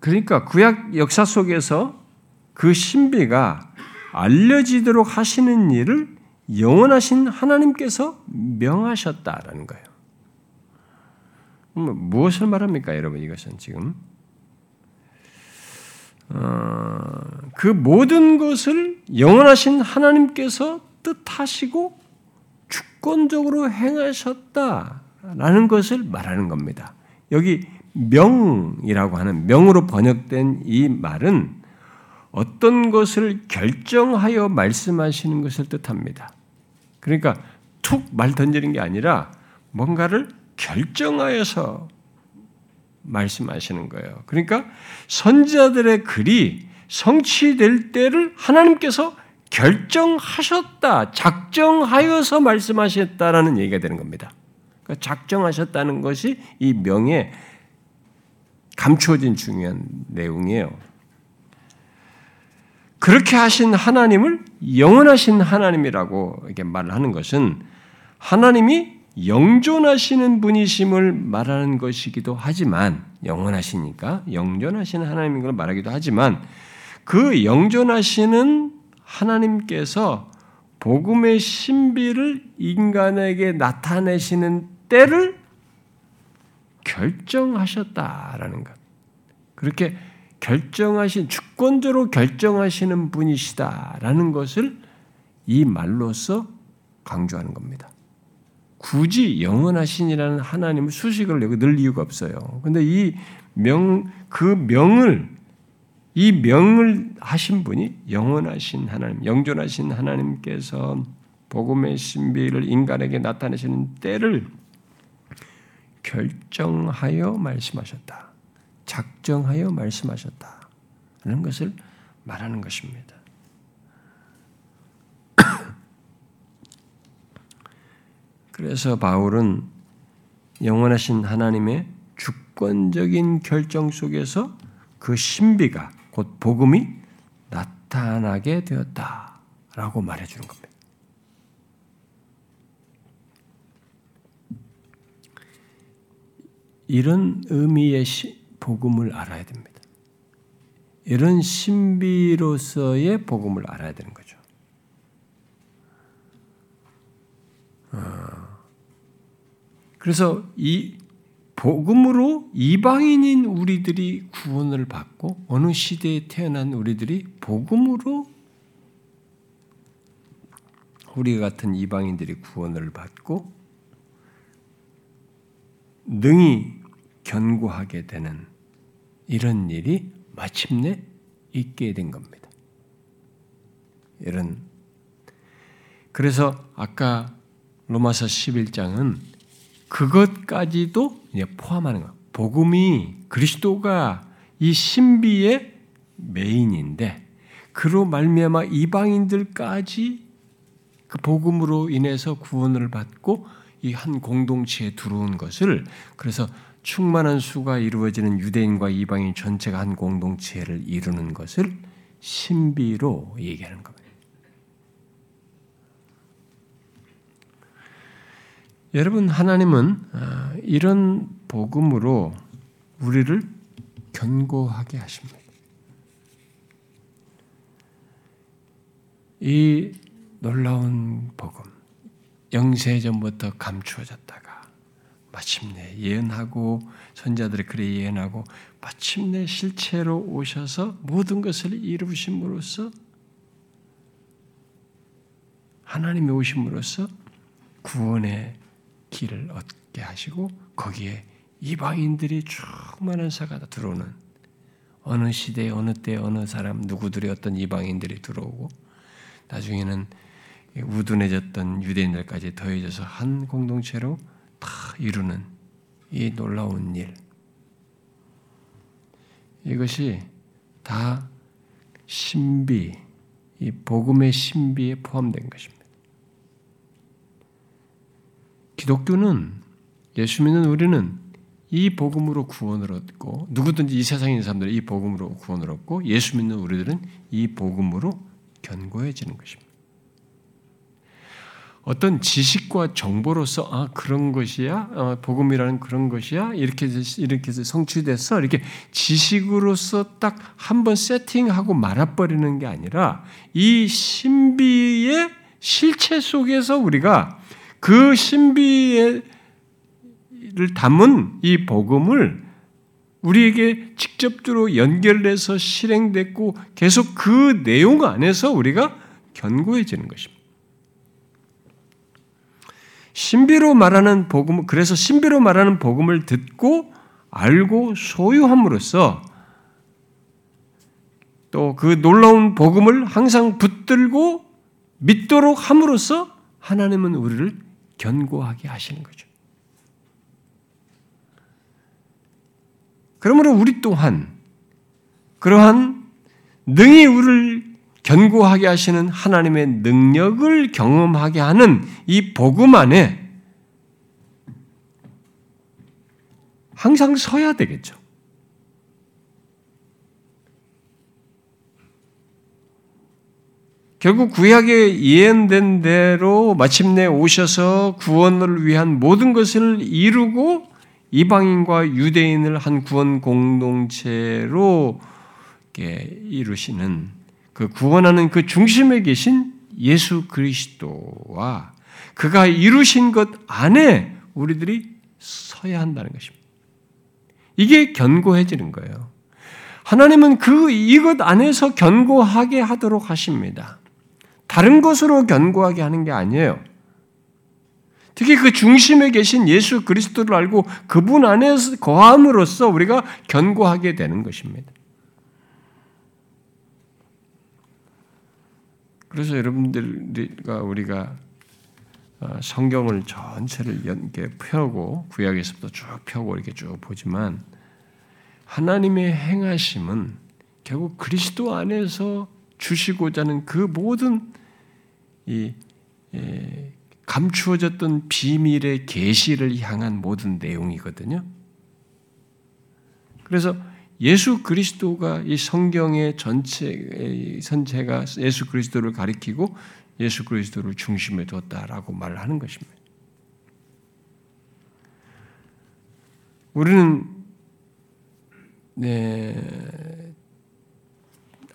그러니까 구약 역사 속에서 그 신비가 알려지도록 하시는 일을 영원하신 하나님께서 명하셨다라는 거예요. 무엇을 말합니까, 여러분? 이것은 지금 어, 그 모든 것을 영원하신 하나님께서 뜻하시고 주권적으로 행하셨다라는 것을 말하는 겁니다. 여기 명이라고 하는 명으로 번역된 이 말은 어떤 것을 결정하여 말씀하시는 것을 뜻합니다. 그러니까 툭 말 던지는 게 아니라 뭔가를 결정하여서 말씀하시는 거예요. 그러니까 선지자들의 글이 성취될 때를 하나님께서 결정하셨다, 작정하여서 말씀하셨다라는 얘기가 되는 겁니다. 그러니까 작정하셨다는 것이 이 명에 감추어진 중요한 내용이에요. 그렇게 하신 하나님을 영원하신 하나님이라고 이렇게 말을 하는 것은 하나님이 영존하시는 분이심을 말하는 것이기도 하지만 영원하시니까 영존하시는 하나님인 걸 말하기도 하지만 그 영존하시는 하나님께서 복음의 신비를 인간에게 나타내시는 때를 결정하셨다라는 것. 그렇게 결정하신 주권적으로 결정하시는 분이시다라는 것을 이 말로써 강조하는 겁니다. 굳이 영원하신이라는 하나님을 수식을 내고 늘 이유가 없어요. 근데 이 명, 그 명을, 이 명을 하신 분이 영원하신 하나님, 영존하신 하나님께서 복음의 신비를 인간에게 나타내시는 때를 결정하여 말씀하셨다. 작정하여 말씀하셨다. 라는 것을 말하는 것입니다. 그래서 바울은 영원하신 하나님의 주권적인 결정 속에서 그 신비가 곧 복음이 나타나게 되었다라고 말해 주는 겁니다. 이런 의미의 복음을 알아야 됩니다. 이런 신비로서의 복음을 알아야 되는 거죠. 어, 그래서 이 복음으로 이방인인 우리들이 구원을 받고 어느 시대에 태어난 우리들이 복음으로 우리 같은 이방인들이 구원을 받고 능히 견고하게 되는 이런 일이 마침내 있게 된 겁니다. 이런 그래서 아까 로마서 11장은 그것까지도 포함하는 거. 복음이 그리스도가 이 신비의 메인인데 그로 말미암아 이방인들까지 그 복음으로 인해서 구원을 받고 이 한 공동체에 들어온 것을 그래서 충만한 수가 이루어지는 유대인과 이방인 전체가 한 공동체를 이루는 것을 신비로 얘기하는 겁니다. 여러분 하나님은 아, 이런 복음으로 우리를 견고하게 하십니다. 이 놀라운 복음, 영세 전부터 감추어졌다가 마침내 예언하고 선자들의 글에 예언하고 마침내 실체로 오셔서 모든 것을 이루심으로써 하나님이 오심으로써 구원의 길을 얻게 하시고 거기에 이방인들이 충만한 사가 들어오는 어느 시대 어느 때 어느 사람 누구들이 어떤 이방인들이 들어오고 나중에는 우둔해졌던 유대인들까지 더해져서 한 공동체로 다 이루는 이 놀라운 일. 이것이 다 신비, 이 복음의 신비에 포함된 것입니다. 기독교는 예수 믿는 우리는 이 복음으로 구원을 얻고 누구든지 이 세상에 있는 사람들은 이 복음으로 구원을 얻고 예수 믿는 우리들은 이 복음으로 견고해지는 것입니다. 어떤 지식과 정보로서 아 그런 것이야 어, 복음이라는 그런 것이야 이렇게 이렇게 성취돼서 이렇게 지식으로서 딱 한 번 세팅하고 말아버리는 게 아니라 이 신비의 실체 속에서 우리가 그 신비를 담은 이 복음을 우리에게 직접적으로 연결돼서 실행됐고 계속 그 내용 안에서 우리가 견고해지는 것입니다. 신비로 말하는 복음, 그래서 신비로 말하는 복음을 듣고 알고 소유함으로써 또 그 놀라운 복음을 항상 붙들고 믿도록 함으로써 하나님은 우리를 견고하게 하시는 거죠. 그러므로 우리 또한 그러한 능히 우리를 견고하게 하시는 하나님의 능력을 경험하게 하는 이 복음 안에 항상 서야 되겠죠. 결국 구약에 예언된 대로 마침내 오셔서 구원을 위한 모든 것을 이루고 이방인과 유대인을 한 구원 공동체로 이루시는 그 구원하는 그 중심에 계신 예수 그리스도와 그가 이루신 것 안에 우리들이 서야 한다는 것입니다. 이게 견고해지는 거예요. 하나님은 그 이것 안에서 견고하게 하도록 하십니다. 다른 것으로 견고하게 하는 게 아니에요. 특히 그 중심에 계신 예수 그리스도를 알고 그분 안에서 거함으로써 우리가 견고하게 되는 것입니다. 그래서 여러분들과 우리가 어, 성경을 전체를 이렇게 펴고 구약에서부터 쭉 펴고 이렇게 쭉 보지만 하나님의 행하심은 결국 그리스도 안에서 주시고자 하는 그 모든 이 감추어졌던 비밀의 계시를 향한 모든 내용이거든요. 그래서 예수 그리스도가 이 성경의 전체 선체가 예수 그리스도를 가리키고 예수 그리스도를 중심에 뒀다라고 말을 하는 것입니다. 우리는 네,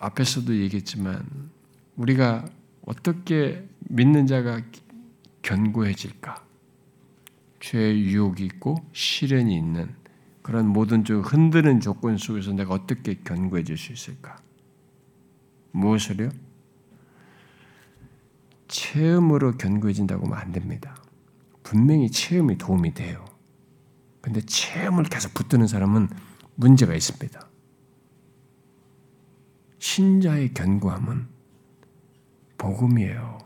앞에서도 얘기했지만 우리가 어떻게 믿는 자가 견고해질까? 죄의 유혹이 있고 시련이 있는 그런 모든 좀 흔드는 조건 속에서 내가 어떻게 견고해질 수 있을까? 무엇을요? 체험으로 견고해진다고 하면 안 됩니다. 분명히 체험이 도움이 돼요. 근데 체험을 계속 붙드는 사람은 문제가 있습니다. 신자의 견고함은 복음이에요.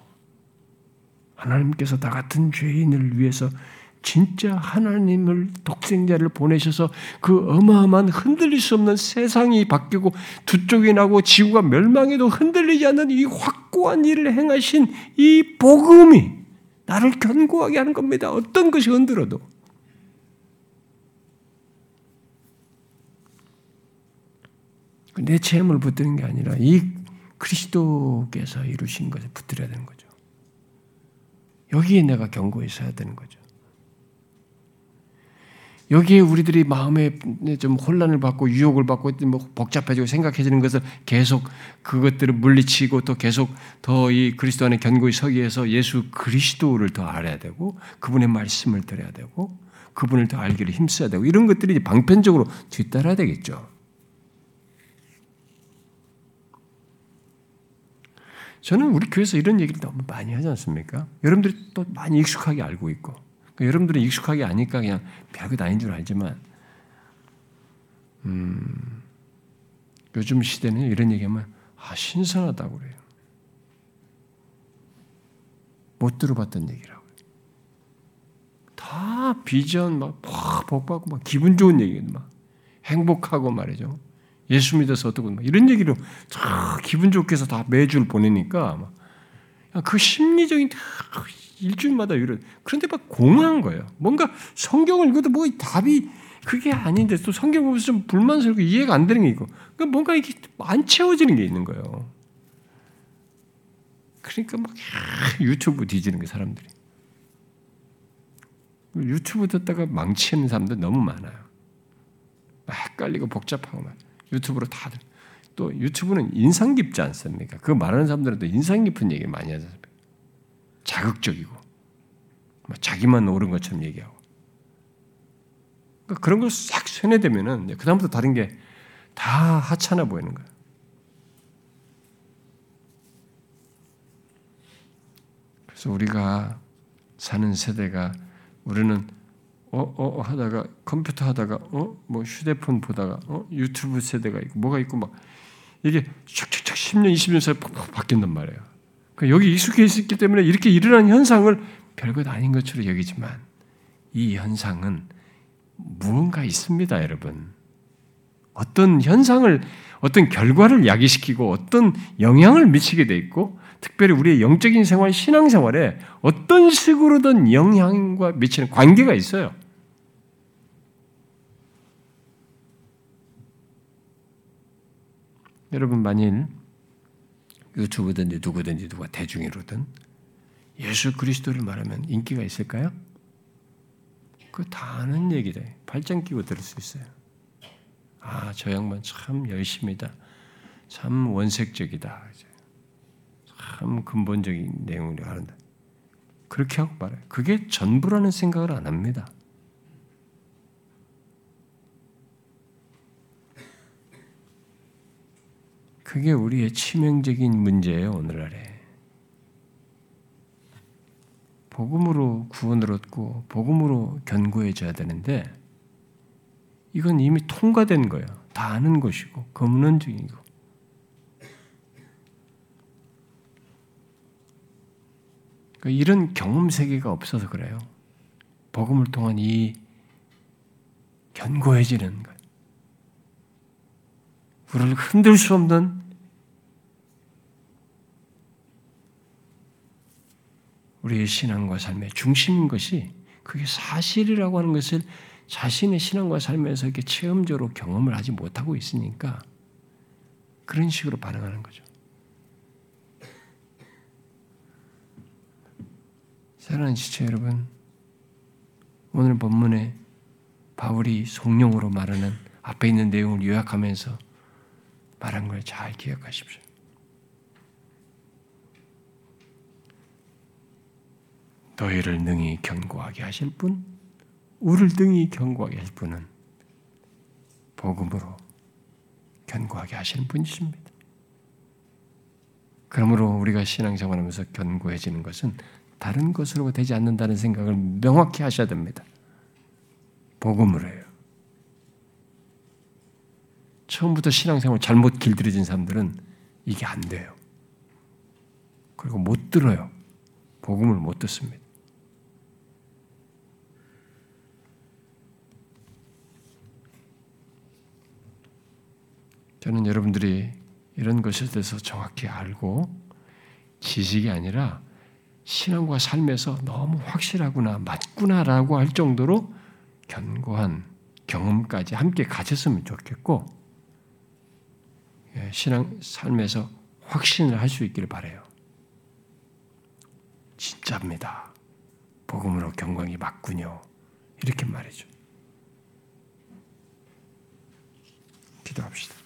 하나님께서 나 같은 죄인을 위해서 진짜 하나님을 독생자를 보내셔서 그 어마어마한 흔들릴 수 없는 세상이 바뀌고 두 쪽이 나고 지구가 멸망해도 흔들리지 않는 이 확고한 일을 행하신 이 복음이 나를 견고하게 하는 겁니다. 어떤 것이 흔들어도. 내 체험을 붙드는 게 아니라 이 그리스도께서 이루신 것을 붙들어야 되는 거죠. 여기에 내가 견고히 서야 되는 거죠. 여기에 우리들이 마음에 좀 혼란을 받고 유혹을 받고 뭐 복잡해지고 생각해지는 것을 계속 그것들을 물리치고 또 계속 더 이 그리스도 안에 견고히 서기 위해서 예수 그리스도를 더 알아야 되고 그분의 말씀을 들어야 되고 그분을 더 알기를 힘써야 되고 이런 것들이 방편적으로 뒤따라야 되겠죠. 저는 우리 교회에서 이런 얘기를 너무 많이 하지 않습니까? 여러분들이 또 많이 익숙하게 알고 있고 그러니까 여러분들은 익숙하게 아니까 그냥 별것 아닌 줄 알지만 음, 요즘 시대는 이런 얘기하면 아 신선하다고 그래요. 못 들어봤던 얘기라고. 다 비전 막 복 받고 막 기분 좋은 얘기 막 행복하고 말이죠. 예수 믿어서 어떻고 막 이런 얘기로 다 기분 좋게 해서 다 매주를 보내니까 그 심리적인 일주일마다 이런 그런데 막 공허한 거예요. 뭔가 성경을 읽어도 뭐 답이 그게 아닌데 또 성경 보면서 좀 불만스럽고 이해가 안 되는 게 있고 그러니까 뭔가 이게 안 채워지는 게 있는 거예요. 그러니까 막 유튜브 뒤지는 게 사람들이 유튜브 듣다가 망치는 사람들 너무 많아요. 헷갈리고 복잡하고 막 유튜브로 다들 또 유튜브는 인상 깊지 않습니까? 그 말하는 사람들은 또 인상 깊은 얘기 많이 하잖아요. 자극적이고 뭐 자기만 옳은 것처럼 얘기하고 그러니까 그런 걸싹 세뇌되면은 그다음부터 다른 게 다 하찮아 보이는 거예요. 그래서 우리가 사는 세대가 우리는 어, 어, 하다가 컴퓨터 하다가 어, 뭐 휴대폰 보다가 어, 유튜브 세대가 있고 뭐가 있고 막 이게 촥촥촥 10년, 20년 사이에 팍팍 바뀐단 말이에요. 그러니까 여기 익숙해 있기 때문에 이렇게 일어난 현상을 별것 아닌 것으로 여기지만 이 현상은 무언가 있습니다, 여러분. 어떤 현상을 어떤 결과를 야기시키고 어떤 영향을 미치게 돼 있고 특별히 우리의 영적인 생활, 신앙 생활에 어떤 식으로든 영향과 미치는 관계가 있어요. 여러분 만일 유튜브든지 누구든지 누가 대중이로든 예수 그리스도를 말하면 인기가 있을까요? 그다 아는 얘기다. 발장 끼고 들을 수 있어요. 아, 저 양반 참 열심이다. 참 원색적이다. 참 근본적인 내용을 하는다. 그렇게 하고 말해요. 그게 전부라는 생각을 안 합니다. 그게 우리의 치명적인 문제예요, 오늘날에. 복음으로 구원을 얻고 복음으로 견고해져야 되는데 이건 이미 통과된 거예요. 다 아는 것이고 검론적이고 그러니까 이런 경험 세계가 없어서 그래요. 복음을 통한 이 견고해지는 것. 우리를 흔들 수 없는 우리의 신앙과 삶의 중심인 것이 그게 사실이라고 하는 것을 자신의 신앙과 삶에서 이렇게 체험적으로 경험을 하지 못하고 있으니까 그런 식으로 반응하는 거죠. 사랑하는 지체 여러분, 오늘 본문에 바울이 성령으로 말하는 앞에 있는 내용을 요약하면서 말한 걸 잘 기억하십시오. 너희를 능히 견고하게 하실 분, 우리를 능히 견고하게 하실 분은 복음으로 견고하게 하시는 분이십니다. 그러므로 우리가 신앙생활하면서 견고해지는 것은 다른 것으로 되지 않는다는 생각을 명확히 하셔야 됩니다. 복음으로 해요. 처음부터 신앙생활 잘못 길들여진 사람들은 이게 안 돼요. 그리고 못 들어요. 복음을 못 듣습니다. 저는 여러분들이 이런 것에 대해서 정확히 알고 지식이 아니라 신앙과 삶에서 너무 확실하구나, 맞구나라고 할 정도로 견고한 경험까지 함께 가졌으면 좋겠고, 예, 신앙 삶에서 확신을 할 수 있기를 바래요. 진짜입니다. 복음으로 경광이 맞군요. 이렇게 말이죠. 기도합시다.